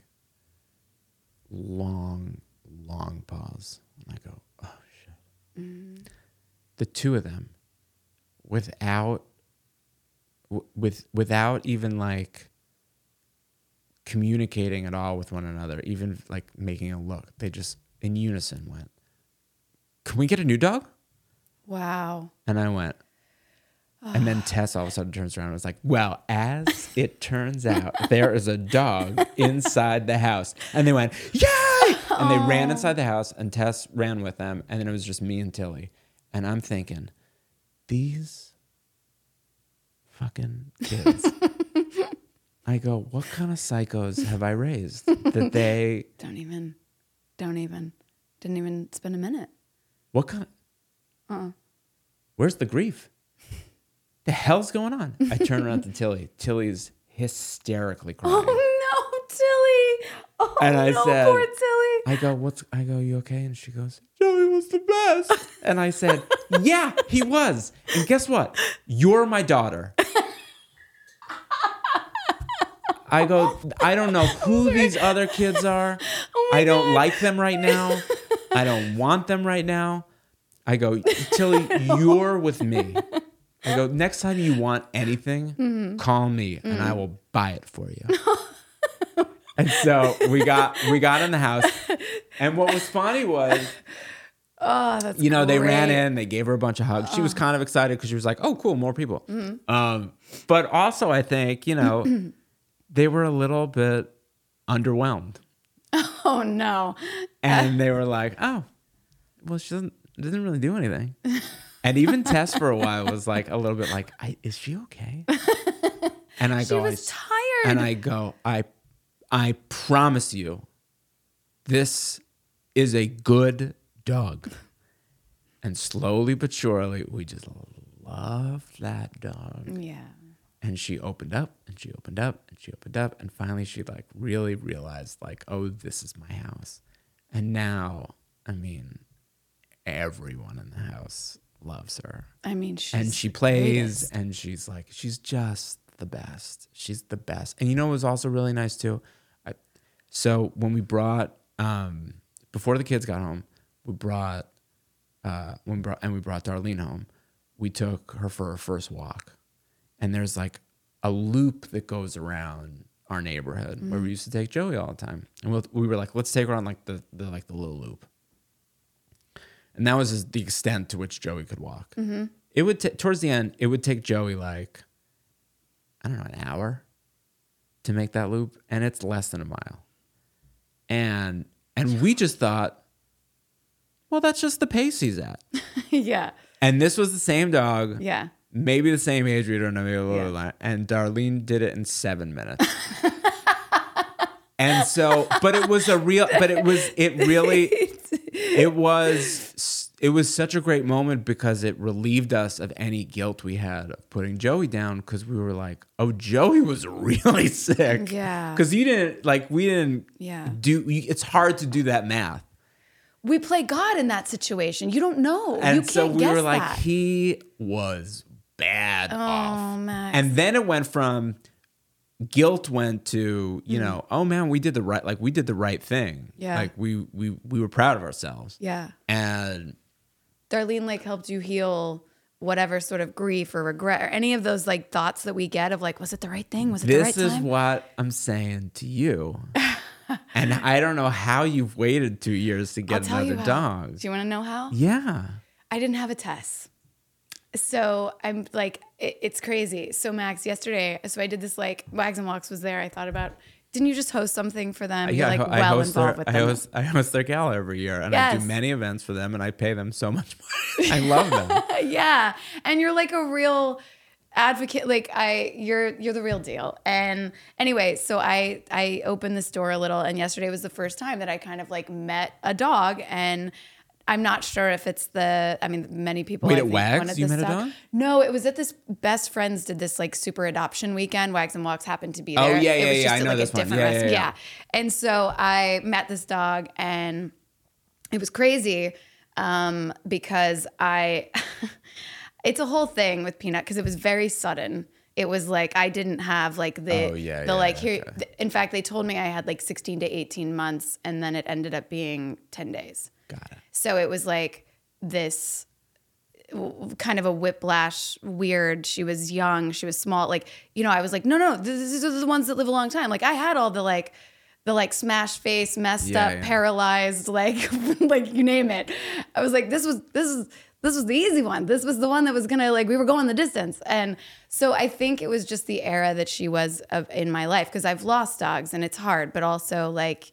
Long, long pause. And I go, "Oh. The two of them, without w- with without even like communicating at all with one another, even like making a look. They just in unison went, "Can we get a new dog?" Wow. And I went. And then Tess all of a sudden turns around and was like, Well, as it turns out, there is a dog inside the house. And they went, Yay! And they ran inside the house, and Tess ran with them. And then it was just me and Tilly. And I'm thinking, These fucking kids. I go, What kind of psychos have I raised that they, Don't even. Don't even. Didn't even spend a minute. what kind of, where's the grief? The hell's going on? I turn around to Tilly. Tilly's hysterically crying. Oh, Oh. Oh And I no, said- poor Tilly. I go, what's, I go, you okay? And she goes, Joey was the best. And I said, yeah, he was. And guess what? You're my daughter. I go, I don't know who these other kids are. I don't like them right now. I don't want them right now. I go, Tilly, you're with me. I go, next time you want anything, call me and I will buy it for you. And so we got we got in the house. And what was funny was Oh, that's you know, they ran in, they gave her a bunch of hugs. She was ah. kind of excited because she was like, "Oh, cool, more people." Mm-hmm. Um, but also, I think you know, they were a little bit underwhelmed, Oh no. and they were like, "Oh, well, she doesn't doesn't really do anything." And even Tess for a while was like a little bit like, I, "Is she okay?" And I She go, I was s- tired. and I go, I, I promise you, this is a good dog. And slowly but surely, we just loved that dog. yeah. And she opened up and she opened up and she opened up. And finally, she like really realized, like, oh, this is my house. And now, I mean, everyone in the house loves her I mean, she's and she plays and she's like she's just the best she's the best and you know what was also really nice too so when we brought um before the kids got home we brought uh when brought and we brought darlene home we took her for her first walk and there's like a loop that goes around our neighborhood where we used to take joey all the time and we'll, we were like let's take her on like the, the like the little loop and that was the extent to which Joey could walk. It would ta towards the end. It would take Joey like I don't know an hour to make that loop, and it's less than a mile. And and we just thought, well, that's just the pace he's at. yeah. And this was the same dog, Yeah. maybe the same age. We don't know, maybe a little Yeah. And Darlene did it in seven minutes. and so, but it was a real, but it was, it really, it was, it was such a great moment because it relieved us of any guilt we had of putting Joey down because we were like, oh, Joey was really sick. Yeah. Because you didn't, like, we didn't Yeah. do, you- it's hard to do that math. we play God in that situation. You don't know. And you can't so we were like, that. he was bad off. oh, Max. And then it went from guilt went to, you know, oh man, we did the right like we did the right thing. Mm-hmm. Yeah. Like we we we were proud of ourselves. yeah. And Darlene like helped you heal whatever sort of grief or regret or any of those like thoughts that we get of like, was it the right thing? Was it the right time? this is what I'm saying to you. and I don't know how you've waited two years to get another dog. Do you want to know how? Yeah. I didn't have a test. So I'm like, it, it's crazy. So Max, yesterday, so I did this like Wags and Walks was there. I thought about, didn't you just host something for them? You're I like I well host involved their, with I them. host, I host their gala every year, and I do many events for them, and I pay them so much money. I love them. yeah and you're like a real advocate like i you're you're the real deal and anyway so i i opened the store a little and yesterday was the first time that i kind of like met a dog and I'm not sure if it's the. I mean, many people. Wait, I at Wags you this met dog. dog? No, it was at this. Best friends did this like super adoption weekend. Wags and Walks happened to be there. Oh, there. yeah, It yeah, was yeah, just I at, know like, this a one. different Yeah, restaurant. yeah, yeah. And so I met this dog, and it was crazy um, because I. it's a whole thing with Peanut because it was very sudden. It was like I didn't have like the Oh, yeah, the yeah, like here. okay. In fact, they told me I had like 16 to 18 months, and then it ended up being 10 days. Got it. So it was like this kind of a whiplash, weird. She was young, she was small. Like, you know, I was like, no, no, these are the ones that live a long time. Like, I had all the like, the like smash face, messed Yeah, up, yeah. paralyzed, like, like you name it. I was like, this was this is this was the easy one. This was the one that was gonna like we were going the distance. And so I think it was just the era that she was of in my life because I've lost dogs and it's hard, but also like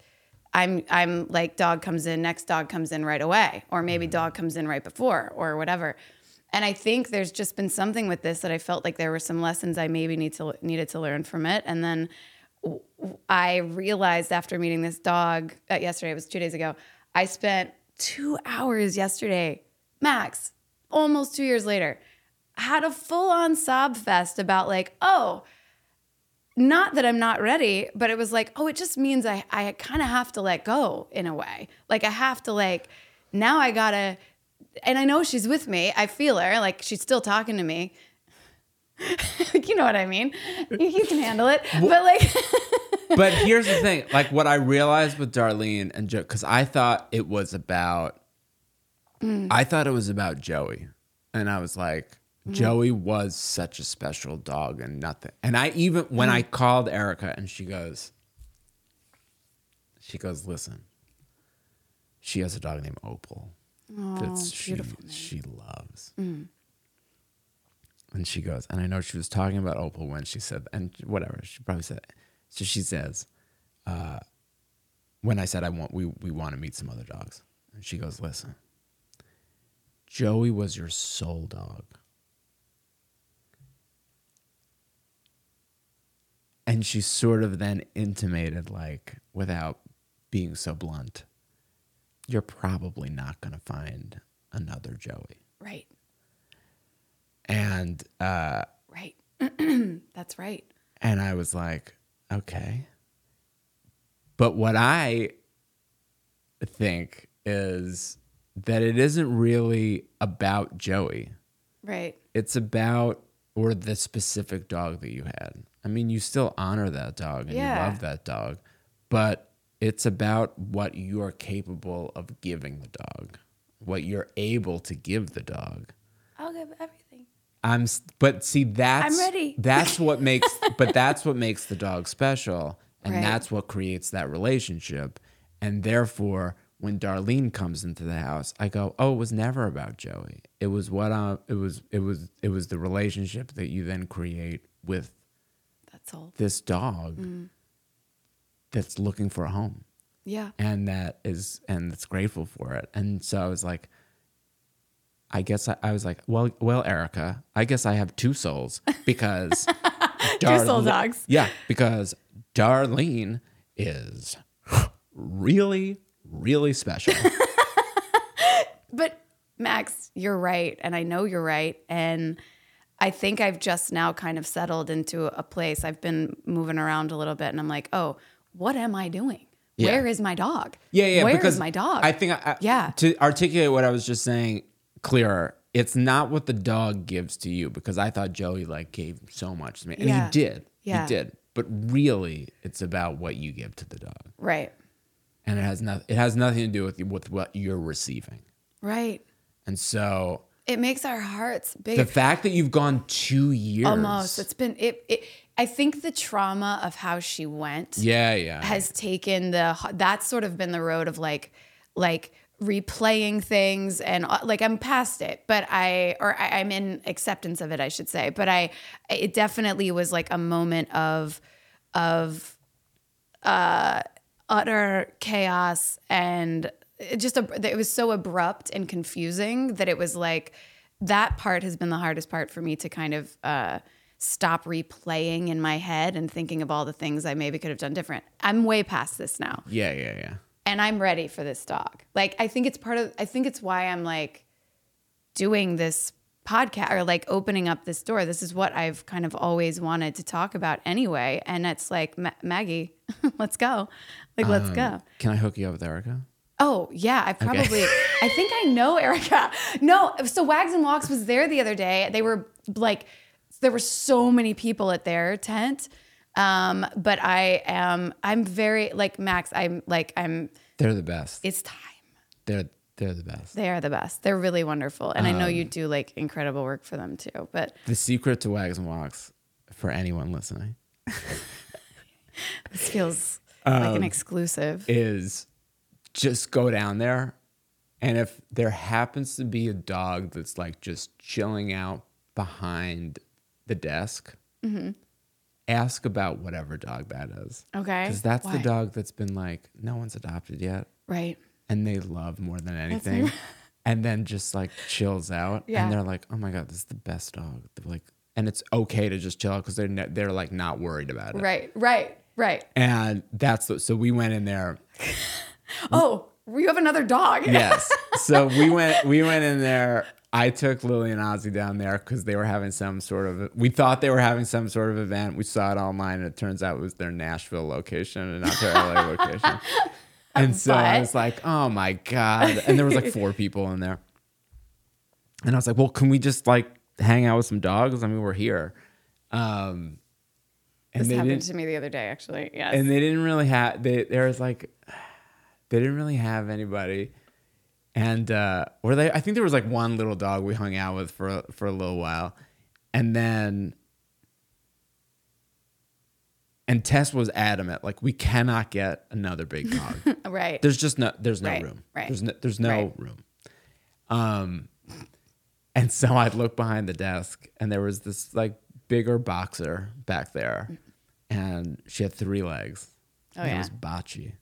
I'm I'm like dog comes in, next dog comes in right away, or maybe dog comes in right before, or whatever. And I think there's just been something with this that I felt like there were some lessons I maybe need to needed to learn from it. And then I realized after meeting this dog uh, yesterday, it was two days ago, I spent two hours yesterday, max, almost two years later, had a full on sob fest about like, oh, not that I'm not ready, but it was like, oh, it just means I, I kind of have to let go in a way. Like I have to like, now I gotta, and I know she's with me. I feel her, like she's still talking to me. like, you know what I mean? You, you can handle it. But like, But here's the thing: like what I realized with Darlene and Joe, because I thought it was about, Mm. I thought it was about Joey, and I was like, Mm. Joey was such a special dog and nothing. And I even when Mm. I called Erica and she goes, she goes, listen, she has a dog named Opal. that's she, beautiful name. Mm. she loves. And she goes, and I know she was talking about Opal when she said, and whatever, she probably said, so she says, uh, when I said I want, we, we want to meet some other dogs. And she goes, listen, Joey was your soul dog. And she sort of then intimated, like, without being so blunt, you're probably not going to find another Joey. right, And, uh, right. That's right. And I was like, okay. But what I think is that it isn't really about Joey. Right. It's about or the specific dog that you had. I mean, you still honor that dog and Yeah. you love that dog, but it's about what you are capable of giving the dog, what you're able to give the dog. I'll give everything. I'm, but see, that's I'm ready. That's what makes, but that's what makes the dog special, and Right. that's what creates that relationship. And therefore, when Darlene comes into the house, I go, "Oh, it was never about Joey. It was what I, it was, it was, it was the relationship that you then create with That's this dog Mm. that's looking for a home." Yeah. and that is and that's grateful for it and so i was like i guess i, I was like well well erica i guess i have two souls because Two soul dogs. yeah because darlene is really really special But Max, you're right. And I know you're right. And I think I've just now kind of settled into a place. I've been moving around a little bit and I'm like, oh, what am I doing? Yeah. Where is my dog? Yeah, yeah. Where is my dog? I think, I, Yeah. To articulate what I was just saying clearer, it's not what the dog gives to you because I thought Joey like gave so much to me, and Yeah. he did. Yeah. He did. But really, it's about what you give to the dog, right, and it has nothing. It has nothing to do with with what you're receiving. right. And so It makes our hearts big. the fact that you've gone two years, Almost. It's been it, it. I think the trauma of how she went. yeah, yeah, has taken the that's sort of been the road of like like replaying things and uh, like I'm past it but I or I, I'm in acceptance of it I should say but I it definitely was like a moment of of uh utter chaos and it just it was so abrupt and confusing that it was like that part has been the hardest part for me to kind of uh stop replaying in my head and thinking of all the things I maybe could have done different. I'm way past this now yeah, yeah, yeah. and I'm ready for this dog. Like I think it's part of I think it's why I'm like doing this podcast or like opening up this door. This is what I've kind of always wanted to talk about anyway. And it's like Ma- Maggie, let's go. Like let's Um, go. Can I hook you up with Erica? Oh yeah, I probably I think I know Erica. No, so Wags and Walks was there the other day. They were like there were so many people at their tent. Um, but I am I'm very like Max, I'm like I'm They're the best. it's time. They're they're the best. They are the best. They're really wonderful. And I know Um, you do like incredible work for them too. But The secret to Wags and Walks for anyone listening this feels like Um, an exclusive. is just go down there and if there happens to be a dog that's like just chilling out behind the desk ask about whatever dog that is Mm-hmm. Okay. because that's the dog that's been like no one's adopted yet Right. and they love more than anything and then just like chills out Yeah. and they're like oh my god this is the best dog they're like and it's okay to just chill out because they're ne- they're like not worried about it Right. Right. Right. and that's the, so we went in there Oh, you have another dog. yes. So we went we went in there. I took Lily and Ozzy down there because they were having some sort of. We thought they were having some sort of event. We saw it online, and it turns out it was their Nashville location and not their LA location. And so I was like, "Oh my god!" And there was like four people in there, and I was like, "Well, can we just like hang out with some dogs? I mean, we're here." Um, and This they happened didn't to me the other day, actually. Yes. and they didn't really have they there was like they didn't really have anybody. And uh or they i think there was like one little dog we hung out with for for a little while. And then and tess was adamant like we cannot get another big dog. Right. there's just no there's no Right, room. Right, there's no there's no right. room. Um and so i'd look behind the desk and there was this like bigger boxer back there. And she had three legs. Oh, and it was bocce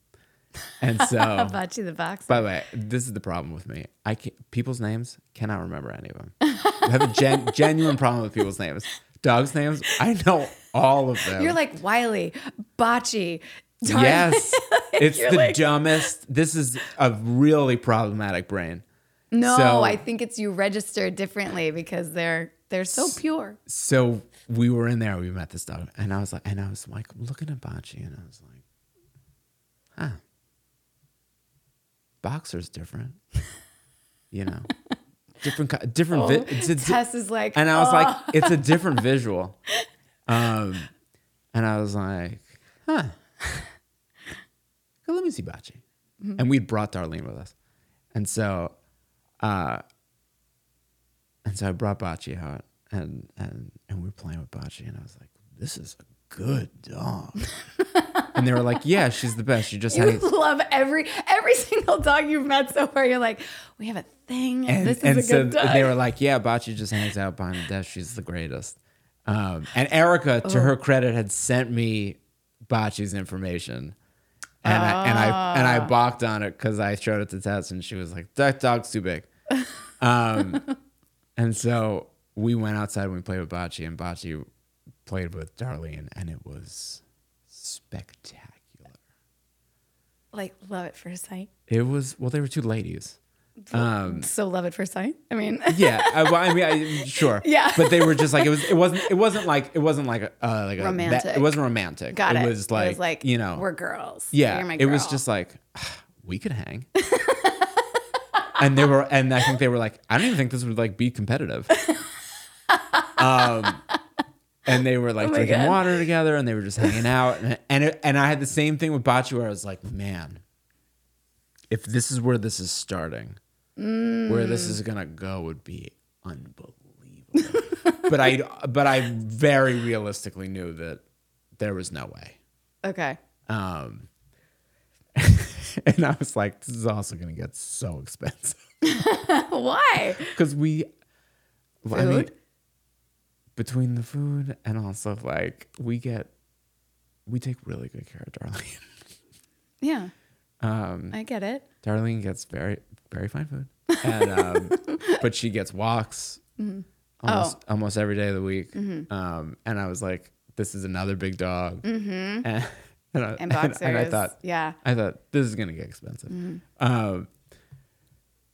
and so Bachi the box. by the way this is the problem with me i people's names cannot remember any of them i have a gen- genuine problem with people's names dogs names i know all of them You're like Wiley, Bocce. Darn- Yes. It's the like- dumbest. This is a really problematic brain. No, So- I think it's you registered differently because they're they're so pure. So we were in there, we met this dog, and I was like, and I was like looking at Bocce, and I was like, huh. Boxer's different. You know. Different different vi- it's a Tess is like, and I was "Oh." like, it's a different visual. Um, and I was like, huh. Let me see Bachi. Mm-hmm. And we'd brought Darlene with us. And so, uh, and so I brought Bachi out and, and, and we were playing with Bachi and I was like, this is a good dog. and they were like, yeah, she's the best. You just you hangs. love every every single dog you've met so far. You're like, we have a thing. And, this is and a so good dog. they were like, yeah, Bachi just hangs out behind the desk. She's the greatest. Um, and Erica, to her credit, had sent me Bachi's information. And I and I and I balked on it because I showed it to Tess and she was like, That dog's too big. Um, and so we went outside and we played with Bachi and Bachi played with Darlene and it was spectacular. like love at first sight. It was well, they were two ladies. Um, So love at first sight. I mean, yeah, I, well, I mean, I, sure. Yeah. but they were just like it was. It wasn't. It wasn't like it wasn't like a uh, like a Romantic. it wasn't romantic. got it. It was like you know we're girls. Yeah, my it was just like we could hang. and they were, and I think they were like, I don't even think this would like be competitive. um, and they were like Oh drinking God. water together, and they were just hanging out, and and, it, and I had the same thing with Bachi, where I was like, man, if this is where this is starting, where this is gonna go would be unbelievable. but I, but I very realistically knew that there was no way. okay. Um, and I was like, this is also going to get so expensive Why? because we, I mean? Between the food and also like we get, we take really good care of Darlene. Yeah, Um, I get it. Darlene gets very, very fine food, and um, but she gets walks Mm-hmm. almost Oh. almost every day of the week. Um, and I was like, this is another big dog, and, and, I, Mm-hmm. And boxers. and I thought, yeah. I thought this is gonna get expensive. Mm-hmm. Um,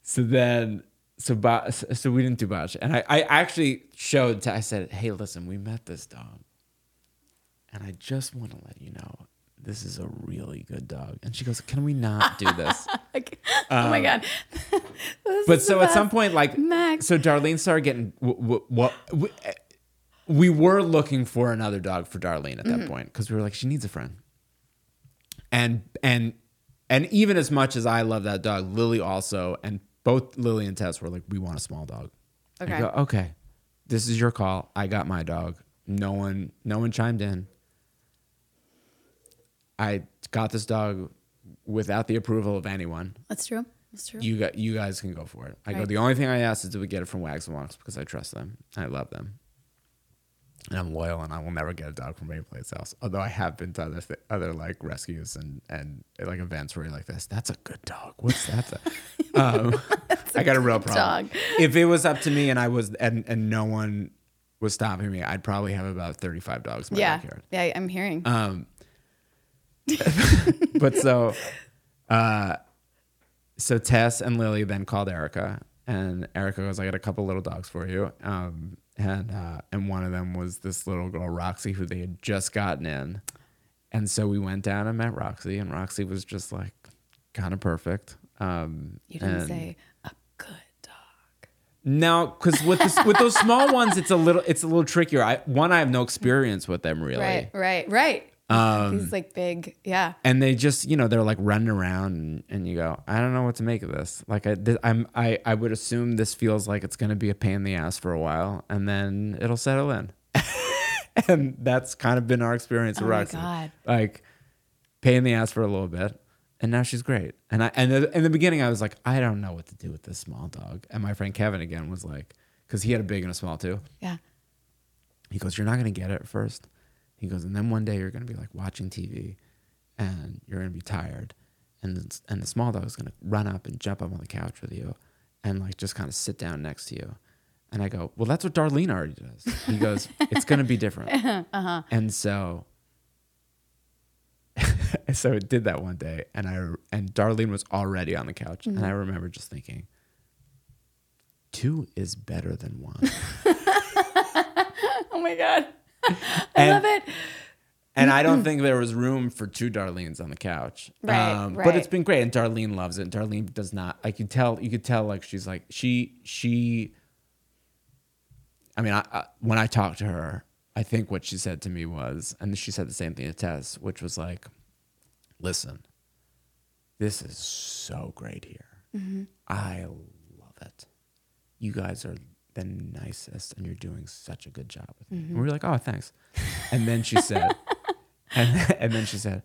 so then, so bo- so we didn't do botch, and I, I actually showed. To, I said, "Hey, listen, we met this dog, and I just want to let you know this is a really good dog." And she goes, "Can we not do this?" Oh my god. But so at some point, like, Max. so Darlene started getting what what. We, we were looking for another dog for Darlene at that Mm-hmm. point because we were like, she needs a friend. And and and even as much as I love that dog, Lily also, and both Lily and Tess were like, we want a small dog. I Okay. go, okay, this is your call. I got my dog. No one, no one chimed in. I got this dog without the approval of anyone. That's true. That's true. You got, you guys can go for it. I go. The only thing I asked is, do we get it from Wags and Walks because I trust them. I love them. And I'm loyal, and I will never get a dog from any place else. Although I have been to other th- other like rescues and and like events where you're like this. That's a good dog. What's that? um, I got a real problem. dog. If it was up to me and I was and and no one was stopping me, I'd probably have about 35 dogs in my yeah. backyard. Yeah, I'm hearing. Um, but so, uh, so Tess and Lily then called Erica, and Erica goes, "I got a couple little dogs for you." Um, and uh, and one of them was this little girl Roxy, who they had just gotten in, and so we went down and met Roxy, and Roxy was just like kind of perfect. Um, you didn't say a good dog. no, because with this, with those small ones, it's a little it's a little trickier. I one I have no experience with them really. Right, right, right. Um, These like big, yeah. and they just you know they're like running around and, and you go i don't know what to make of this like i th- i'm I, I would assume this feels like it's going to be a pain in the ass for a while and then it'll settle in and that's kind of been our experience with Oh my Roxy. God. like pain in the ass for a little bit and now she's great and i and in the beginning i was like i don't know what to do with this small dog and my friend kevin again was like because he had a big and a small too Yeah. he goes, You're not going to get it at first. He goes, And then one day you're going to be like watching TV and you're going to be tired. And the, and the small dog is going to run up and jump up on the couch with you and like just kind of sit down next to you. And I go, Well, that's what Darlene already does. He goes, It's going to be different. Uh-huh. And so. so it did that one day and I and Darlene was already on the couch and I Mm-hmm. remember just thinking two is better than one. Oh my god. I love it. And I don't think there was room for two Darlenes on the couch. Um, Right, But it's been great, and Darlene loves it. And Darlene does not. Like you tell, you could tell, like she's like she she. I mean, I, I, when I talked to her, I think what she said to me was, and she said the same thing to Tess, which was like, "Listen, this is so great here. I love it. You guys are the nicest, and you're doing such a good job with me." And we were like, "Oh, thanks." And then she said, and, and then she said,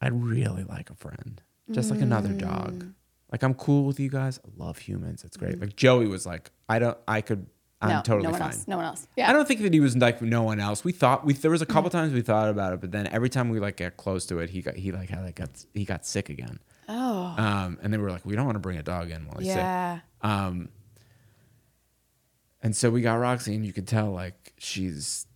I'd really like a friend, just like another dog. Like I'm cool with you guys. I love humans. It's great. Like Joey was like, I don't, I could, I'm no, totally no one fine. else. No one else. Yeah. I don't think that he was like no one else. We thought we there was a couple times we thought about it, but then every time we like get close to it, he got he like had like got he got sick again. Oh. Um, and then we were like, we don't want to bring a dog in while he's sick. Yeah. Um, and so we got Roxy, and you could tell like she's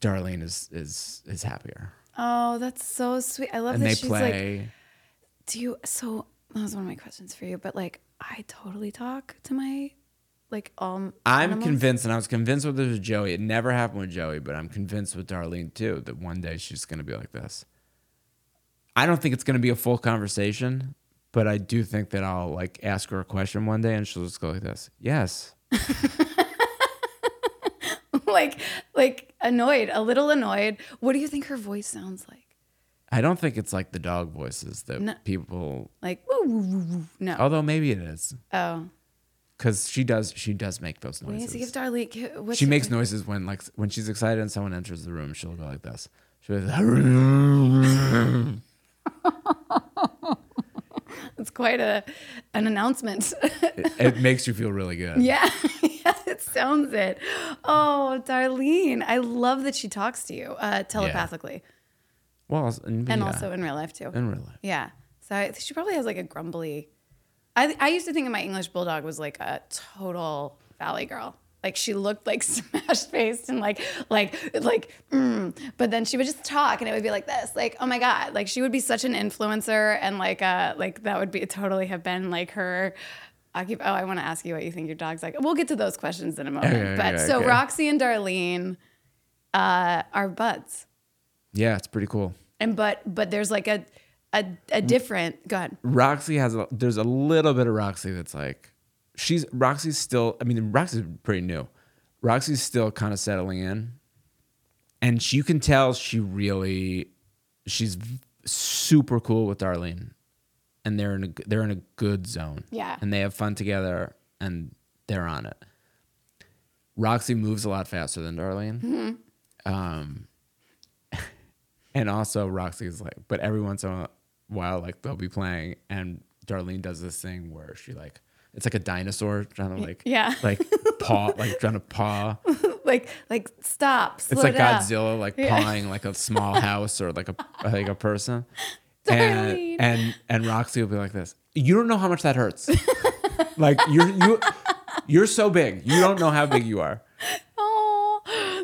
Darlene is is is happier, Oh, that's so sweet. I love and that they she's play. like, do you? So that was one of my questions for you, but like I totally talk to my like um I'm animals. convinced, and I was convinced with this with Joey. It never happened with Joey, but I'm convinced with Darlene too that one day she's going to be like this. I don't think it's going to be a full conversation, but I do think that I'll like ask her a question one day, and she'll just go like this: "Yes, like like annoyed, a little annoyed. What do you think her voice sounds like? I don't think it's like the dog voices that No. people. Like woo, woo, woo, woo. no. Although maybe it is Oh, because she does. She does make those we need to give noises. Darlene. gi- What's She her- makes noises when like when she's excited and someone enters the room. She'll go like this. She'll be like, It's quite a an announcement. it, it makes you feel really good. yeah, yeah, it sounds it. Oh, Darlene, I love that she talks to you uh, telepathically Well, and, and yeah, also in real life too. in real life. Yeah. So I, she probably has like a grumbly. I I used to think of my English bulldog was like a total valley girl. Like she looked like smashed faced and like like like. Mm. But then she would just talk and it would be like this. Like oh my god. Like she would be such an influencer and like uh like that would be totally have been like her. I keep, oh, I want to ask you what you think your dog's like. We'll get to those questions in a moment. Okay, but okay, so okay. Roxy and Darlene uh, are buds, Yeah, it's pretty cool. and but but there's like a a, a different. Go ahead. Roxy has a, there's a little bit of Roxy that's like she's Roxy's still I mean Roxy's pretty new. Roxy's still kind of settling in. And she, you can tell she really she's super cool with Darlene. And they're in a they're in a good zone. Yeah. And they have fun together and they're on it. Roxy moves a lot faster than Darlene. Um and also Roxy's like, but every once in a while, like they'll be playing, and Darlene does this thing where she like, it's like a dinosaur trying to like, Yeah. like paw, like trying to paw. like like stop It's like down. Godzilla, like Yeah. pawing like a small house or like a like a person. Darlene. And and and Roxy will be like this. You don't know how much that hurts. like you're you you're so big. You don't know how big you are. oh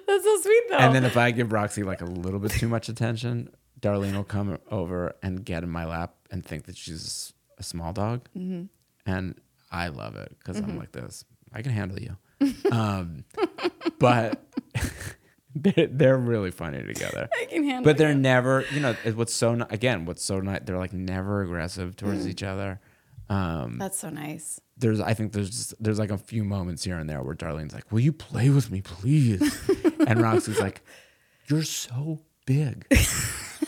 that's so sweet though And then if I give Roxy like a little bit too much attention, Darlene will come over and get in my lap and think that she's a small dog. Mm-hmm. And I love it because I'm like this. I can handle you. um, but they're, they're really funny together. I can handle But they're you. never, you know, what's so, again, what's so nice, they're like never aggressive towards Mm. each other. Um, that's so nice there's I think there's just, there's like a few moments here and there where Darlene's like, "Will you play with me, please?" and Roxy's like, "You're so big,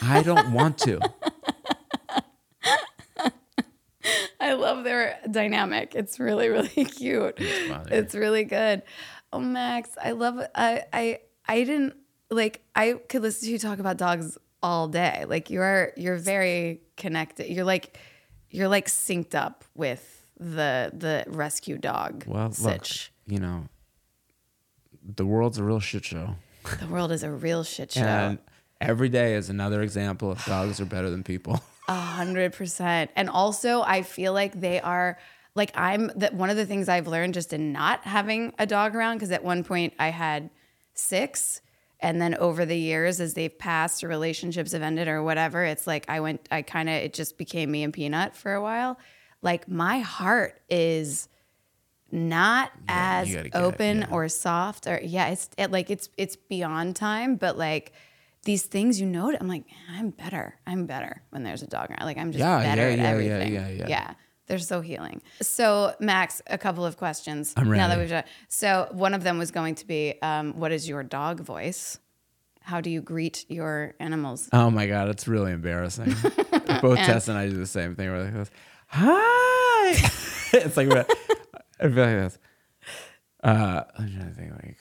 I don't want to." I love their dynamic. It's really really cute. It's really good. Oh Max I love it I I I didn't like I could listen to you talk about dogs all day. Like you're you're very connected. You're like you're like synced up with the the rescue dog Well, look, you know, the world's a real shit show, the world is a real shit show. and every day is another example of dogs are better than people. A hundred percent. And also, I feel like they are like I'm that one of the things I've learned just in not having a dog around because at one point I had six, and then over the years as they've passed or relationships have ended or whatever, it's like I went. I kind of it just became me and Peanut for a while. Like my heart is not as get it, open yeah. or soft or yeah it's it, like it's it's beyond time but like these things you know i'm like i'm better i'm better when there's a dog around like i'm just Yeah, better yeah, at yeah, yeah, everything yeah, yeah. they're so healing so max a couple of questions I'm ready. now that we've done so one of them was going to be um, what is your dog voice how do you greet your animals Oh my god, it's really embarrassing. Both Tess and I do the same thing. We're like this. Hi. it's like I feel like this. Uh, I'm trying to think like.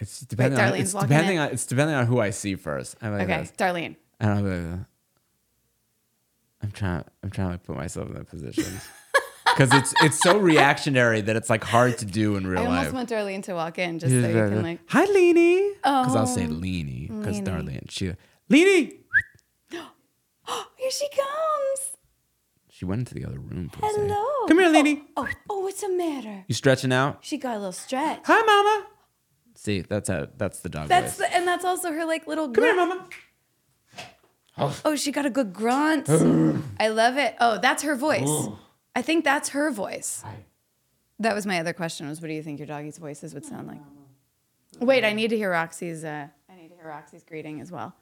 It's depending on it's depending in. on it's depending on who I see first. I'm like okay this. darlene And I'm like, I'm trying I'm trying to put myself in that position. Because it's it's so reactionary that it's like hard to do in real life. i almost life. want darlene to walk in just so you can like Hi, Leanie. Because I'll say Oh, Leanie. Because Darlene, she Leanie. here she comes She went into the other room. For a second. hello Come here, Leanie. Oh, oh oh what's the matter You stretching out? she got a little stretch Hi, Mama. See, that's how that's the dog That's voice. the, and that's also her like little Come girl. here, Mama. Oh, she got a good grunt. I love it. Oh, that's her voice. I think that's her voice. That was my other question was what do you think your doggy's voices would sound like? Wait, I need to hear Roxy's uh I need to hear Roxy's greeting as well.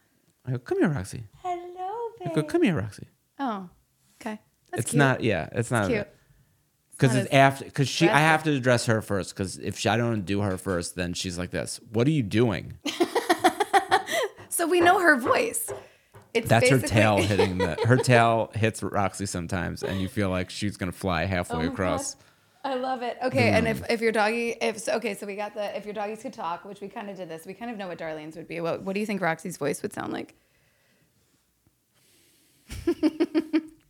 I go, come here, Roxy. Hello, I go, come here, Roxy. Oh, okay. That's it's cute. not, yeah, it's not. cute. Because it's after, because she, I have to address her first. Because if she, I don't do her first, then she's like this. What are you doing? So we know her voice. It's That's her tail hitting the. Her tail hits Roxy sometimes, and you feel like she's gonna fly halfway Oh across. I love it. Okay, and Mm. if, if your doggy, if okay, so we got the if your doggies could talk, which we kind of did this. We kind of know what Darlene's would be. What what do you think Roxy's voice would sound like?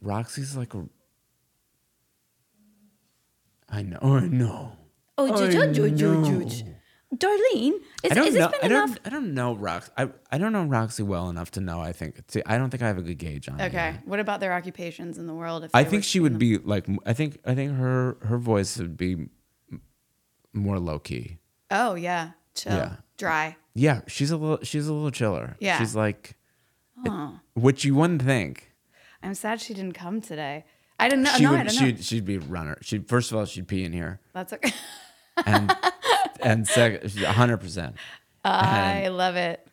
Roxy's like a. I know. I know. Oh, I oh, know. Darlene, is, I don't is this know. been I don't. I don't know Rox. I I don't know Roxy well enough to know. I think. To, I don't think I have a good gauge on. it Okay, yet. what about their occupations in the world? If I think she would them? be like. I think. I think her her voice would be more low key. Oh yeah, chill, Yeah. dry. Yeah, she's a little. She's a little chiller. Yeah. She's like, Oh, which you wouldn't think. I'm sad she didn't come today. I didn't know. she no, would. I don't. She'd she'd be a runner. She'd first of all she'd pee in here, That's okay. and and second, hundred percent. I love it.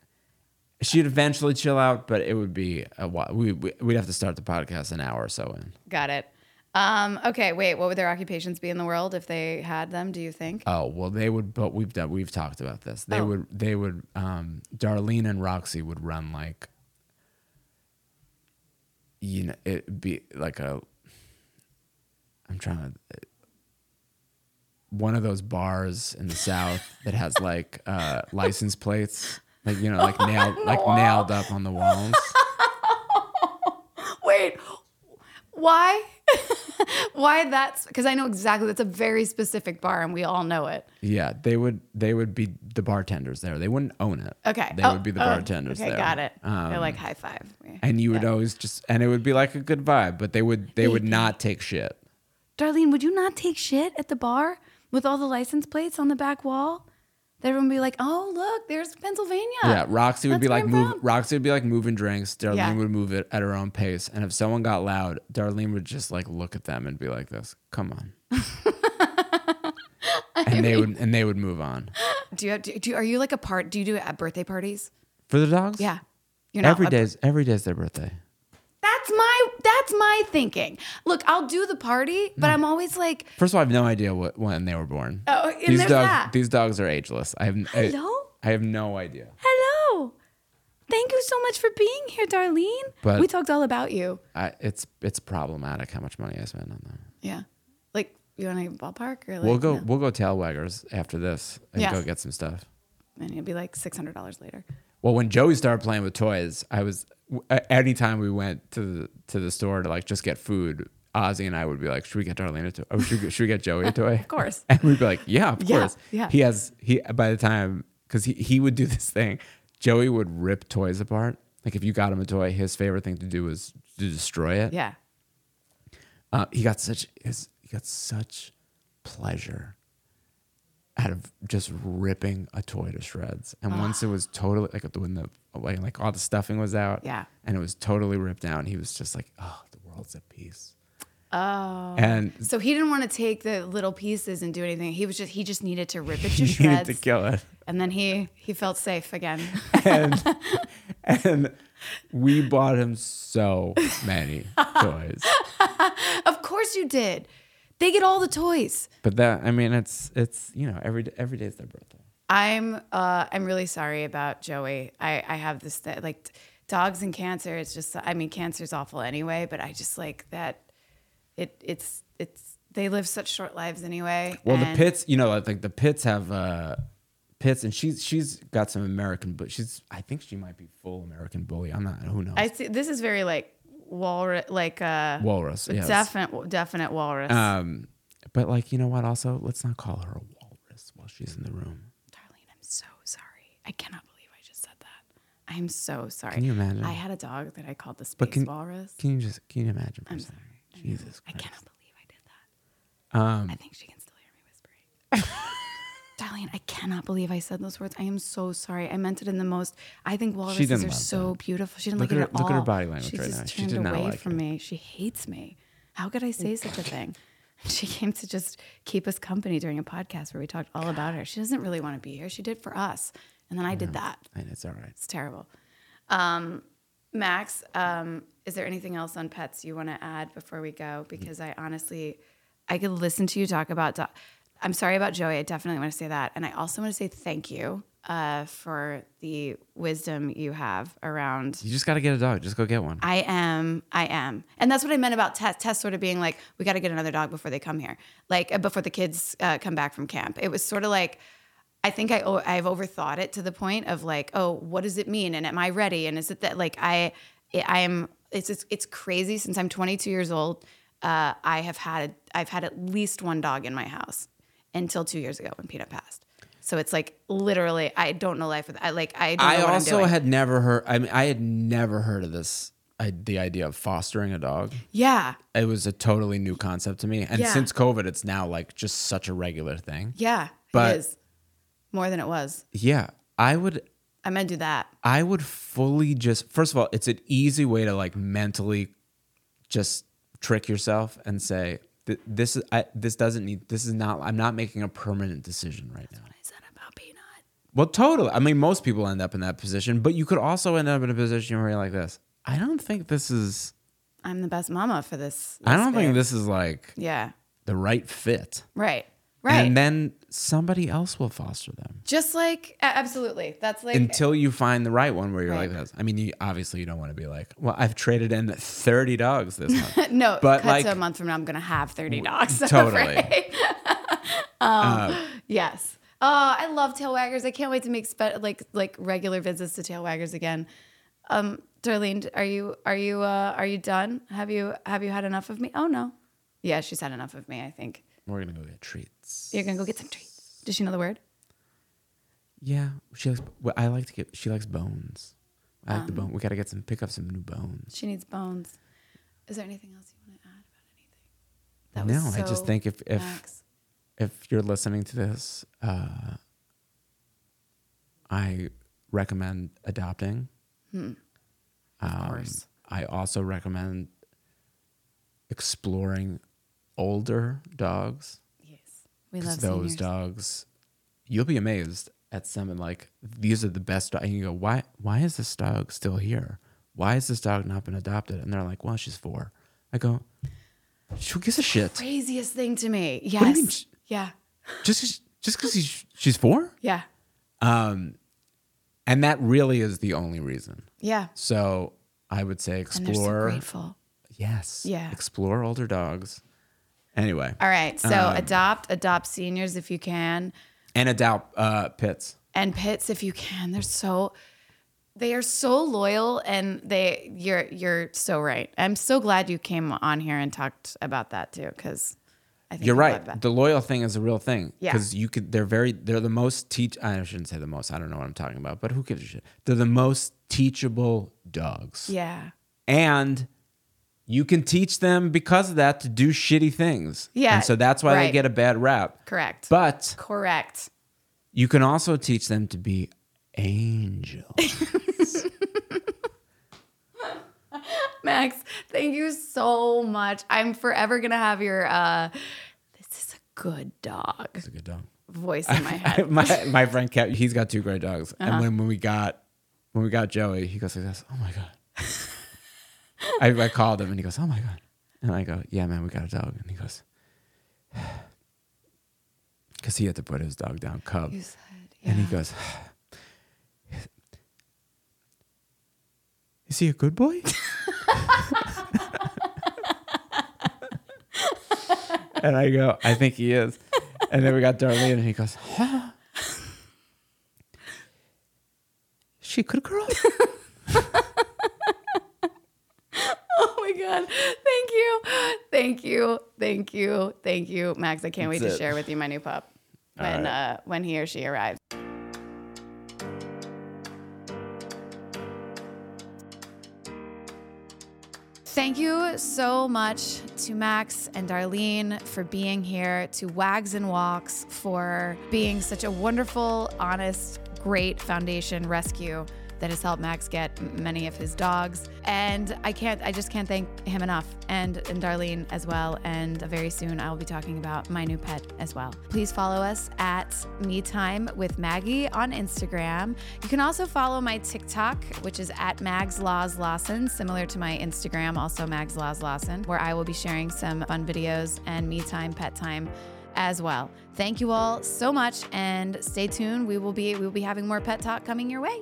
She'd eventually chill out, but it would be a while. We, we we'd have to start the podcast an hour or so in. Got it. Um, okay, wait. What would their occupations be in the world if they had them? Do you think? Oh well, they would. But we've done. We've talked about this. They Oh. would. They would. Um, Darlene and Roxy would run like. You know, it'd be like a. I'm trying to. One of those bars in the south that has like uh, license plates, like you know, like nailed, like nailed up on the walls. Wait, why? why that's because I know exactly that's a very specific bar and we all know it. Yeah, they would. They would be the bartenders there. They wouldn't own it. Okay. they Oh, would be the oh, bartenders Okay, there. got it. They're Um, like high five. and you would always just and it would be like a good vibe but they would they would not take shit Darlene, would you not take shit at the bar with all the license plates on the back wall? That everyone would be like, "Oh, look, there's Pennsylvania." yeah roxy would That's be where like I'm move from. roxy would be like moving drinks darlene Yeah. would move it at her own pace and if someone got loud darlene would just like look at them and be like this come on and they would and they would move on Do you, have, do you are you like a part? Do you do it at birthday parties? for the dogs Yeah. You're not every a- day's every day's their birthday That's my thinking. Look, I'll do the party, but I'm always like, first of all i have no idea what when they were born Oh, and these there's dogs that. these dogs are ageless i have I- Hello? I have no idea "Hello, thank you so much for being here, Darlene." But- we talked all about you. I, it's it's problematic how much money I spend on that. Yeah, like you want to ballpark or like we'll go no? we'll go tail waggers after this and Yes. go get some stuff. and it'll be like six hundred dollars later. Well, when Joey started playing with toys, I was anytime we went to the to the store to like just get food, Ozzy and I would be like, "Should we get Darlene a toy? Oh, should, we, should we get Joey a toy?" of course. And we'd be like, "Yeah, of Yeah, course." yeah. He has he by the time because he he would do this thing. Joey would rip toys apart. Like if you got him a toy, his favorite thing to do was to destroy it. Yeah, Uh, he got such his, he got such pleasure out of just ripping a toy to shreds. And once it ah. was totally like when the like, like all the stuffing was out, Yeah. and it was totally ripped down, he was just like, "Oh, the world's at peace." Oh. And So he didn't want to take the little pieces and do anything. He was just he just needed to rip it to he shreds, to kill it. and then he he felt safe again. And and we bought him so many toys. of course you did. They get all the toys. But that I mean, it's it's you know every every day is their birthday. I'm uh I'm really sorry about Joey. I I have this th- like dogs and cancer. It's just I mean cancer's awful anyway, but I just like that. It it's it's they live such short lives anyway. Well, the pits, you know, like the pits have uh pits, and she's she's got some American, but she's I think she might be full American bully. I'm not. Who knows? I see. This is very like walrus, like uh, Walrus, yes. definite, definite walrus. um, but like you know what? Also, let's not call her a walrus while she's in the room. Darlene, I'm so sorry. I cannot believe I just said that. I'm so sorry. Can you imagine? I had a dog that I called the space But can walrus. can you just can you imagine? I'm sorry. Jesus I Christ. cannot believe I did that. Um, I think she can still hear me whispering. Darlene, I cannot believe I said those words. I am so sorry. I meant it in the most. I think walruses are so that. beautiful. She didn't Look like at it her- at all. look at her body language she right just now. She turned did not away like from it. me. She hates me. How could I say such a thing? She came to just keep us company during a podcast where we talked all about her. She doesn't really want to be here. She did for us, and then I did that. And it's all right. It's terrible. Um, Max, um, is there anything else on pets you want to add before we go? Because I honestly, I could listen to you talk about. Do- I'm sorry about Joey. I definitely want to say that, and I also want to say thank you uh, for the wisdom you have around You just got to get a dog. Just go get one. I am. I am. And that's what I meant about Tess. Tess sort of being like, we got to get another dog before they come here, like uh, before the kids uh, come back from camp. It was sort of like, I think I I've overthought it to the point of like, oh, what does it mean? And am I ready? And is it that like I I am? It's it's, it's crazy. Since I'm 22 years old, uh, I have had I've had at least one dog in my house until two years ago when Peanut passed. So it's like literally, I don't know life with. I like I. Don't know I also had never heard. I mean, I had never heard of this. I, the idea of fostering a dog. yeah. It was a totally new concept to me. And Yeah. since COVID, it's now like just such a regular thing. Yeah, But- it is more than it was. Yeah, I would. I'm gonna do that. I would fully just. First of all, it's an easy way to like mentally just trick yourself and say "Th- this is. I, this doesn't need. This is not. I'm not making a permanent decision right now. I said about Peanut. Well, totally. I mean, most people end up in that position, but you could also end up in a position where you're like this. I don't think this is. I'm the best mama for this. I don't think this is like Yeah. the right fit. Right. Right. And then somebody else will foster them Just like absolutely. That's like until you find the right one where you're Right. like this. I mean, you, obviously, you don't want to be like, well, I've traded in 30 dogs this month. no. but like- to a month from now, I'm gonna have 30 dogs. Totally. um, yes. Oh, I love tail waggers. I can't wait to make spe- like like regular visits to tail waggers again. Um, Darlene, are you are you uh, are you done? Have you have you had enough of me? Oh no. Yeah, she's had enough of me. I think We're to go get treats. you're gonna go get some treats. Does she know the word? Yeah. She likes, well, I like to get, she likes bones. I Um, like the bone. We got to get some, pick up some new bones. She needs bones. Is there anything else you want to add about anything? That no, I just think if, if, Max. if you're listening to this, uh, I recommend adopting. Hmm. Of course. I also recommend exploring older dogs. yes, we love those seniors. dogs. You'll be amazed at some and like these are the best. dogs. And you go, why? Why is this dog still here? Why has this dog not been adopted? And they're like, well, she's four. I go, who gives a shit? Craziest thing to me. Yes. mean yeah. Just just because she's she's four. Yeah. Um, and that really is the only reason. Yeah. So I would say And they're so explore. grateful. yes. Yeah. Explore older dogs. Anyway, All right. So Um, adopt, adopt seniors if you can, and adopt uh, pits. and pits if you can. They're so, they are so loyal, and they, you're, you're so right. I'm so glad you came on here and talked about that too, because I think You're right. that. The loyal thing is a real thing. Yeah. Because you could. They're very. They're the most teach. I shouldn't say the most. I don't know what I'm talking about. But who gives a shit? They're the most teachable dogs. Yeah. And you can teach them because of that to do shitty things. Yeah, And so that's why they get a bad rap. Correct. But Correct. you can also teach them to be angels. Max, thank you so much. I'm forever gonna have your uh this is a good dog It's a good dog. voice in my head. my my friend Kev, he's got two great dogs. Uh-huh. And when, when we got when we got Joey, he goes like this, Oh my God. I, I called him and he goes, Oh my God. And I go, Yeah, man, we got a dog. And he goes, Because he had to put his dog down, Cub. Said, And he goes, Is he a good boy? and I go, I think he is. And then we got Darlene, and he goes, huh? She could grow girl? Oh my god. Thank you. Thank you. Thank you. Thank you. Max, I can't wait That's to it. share with you my new pup when right. uh when he or she arrives. Thank you so much to Max and Darlene for being here, to Wags and Walks for being such a wonderful, honest, great foundation rescue that has helped Max get many of his dogs. And I can't, I just can't thank him enough, and and Darlene as well. And very soon I will be talking about my new pet as well. Please follow us at Me Time with Maggie on Instagram. You can also follow my TikTok, which is at Mags Laws Lawson, similar to my Instagram, also Mags Laws Lawson, where I will be sharing some fun videos and me time, pet time as well. Thank you all so much and stay tuned. We will be we will be having more pet talk coming your way.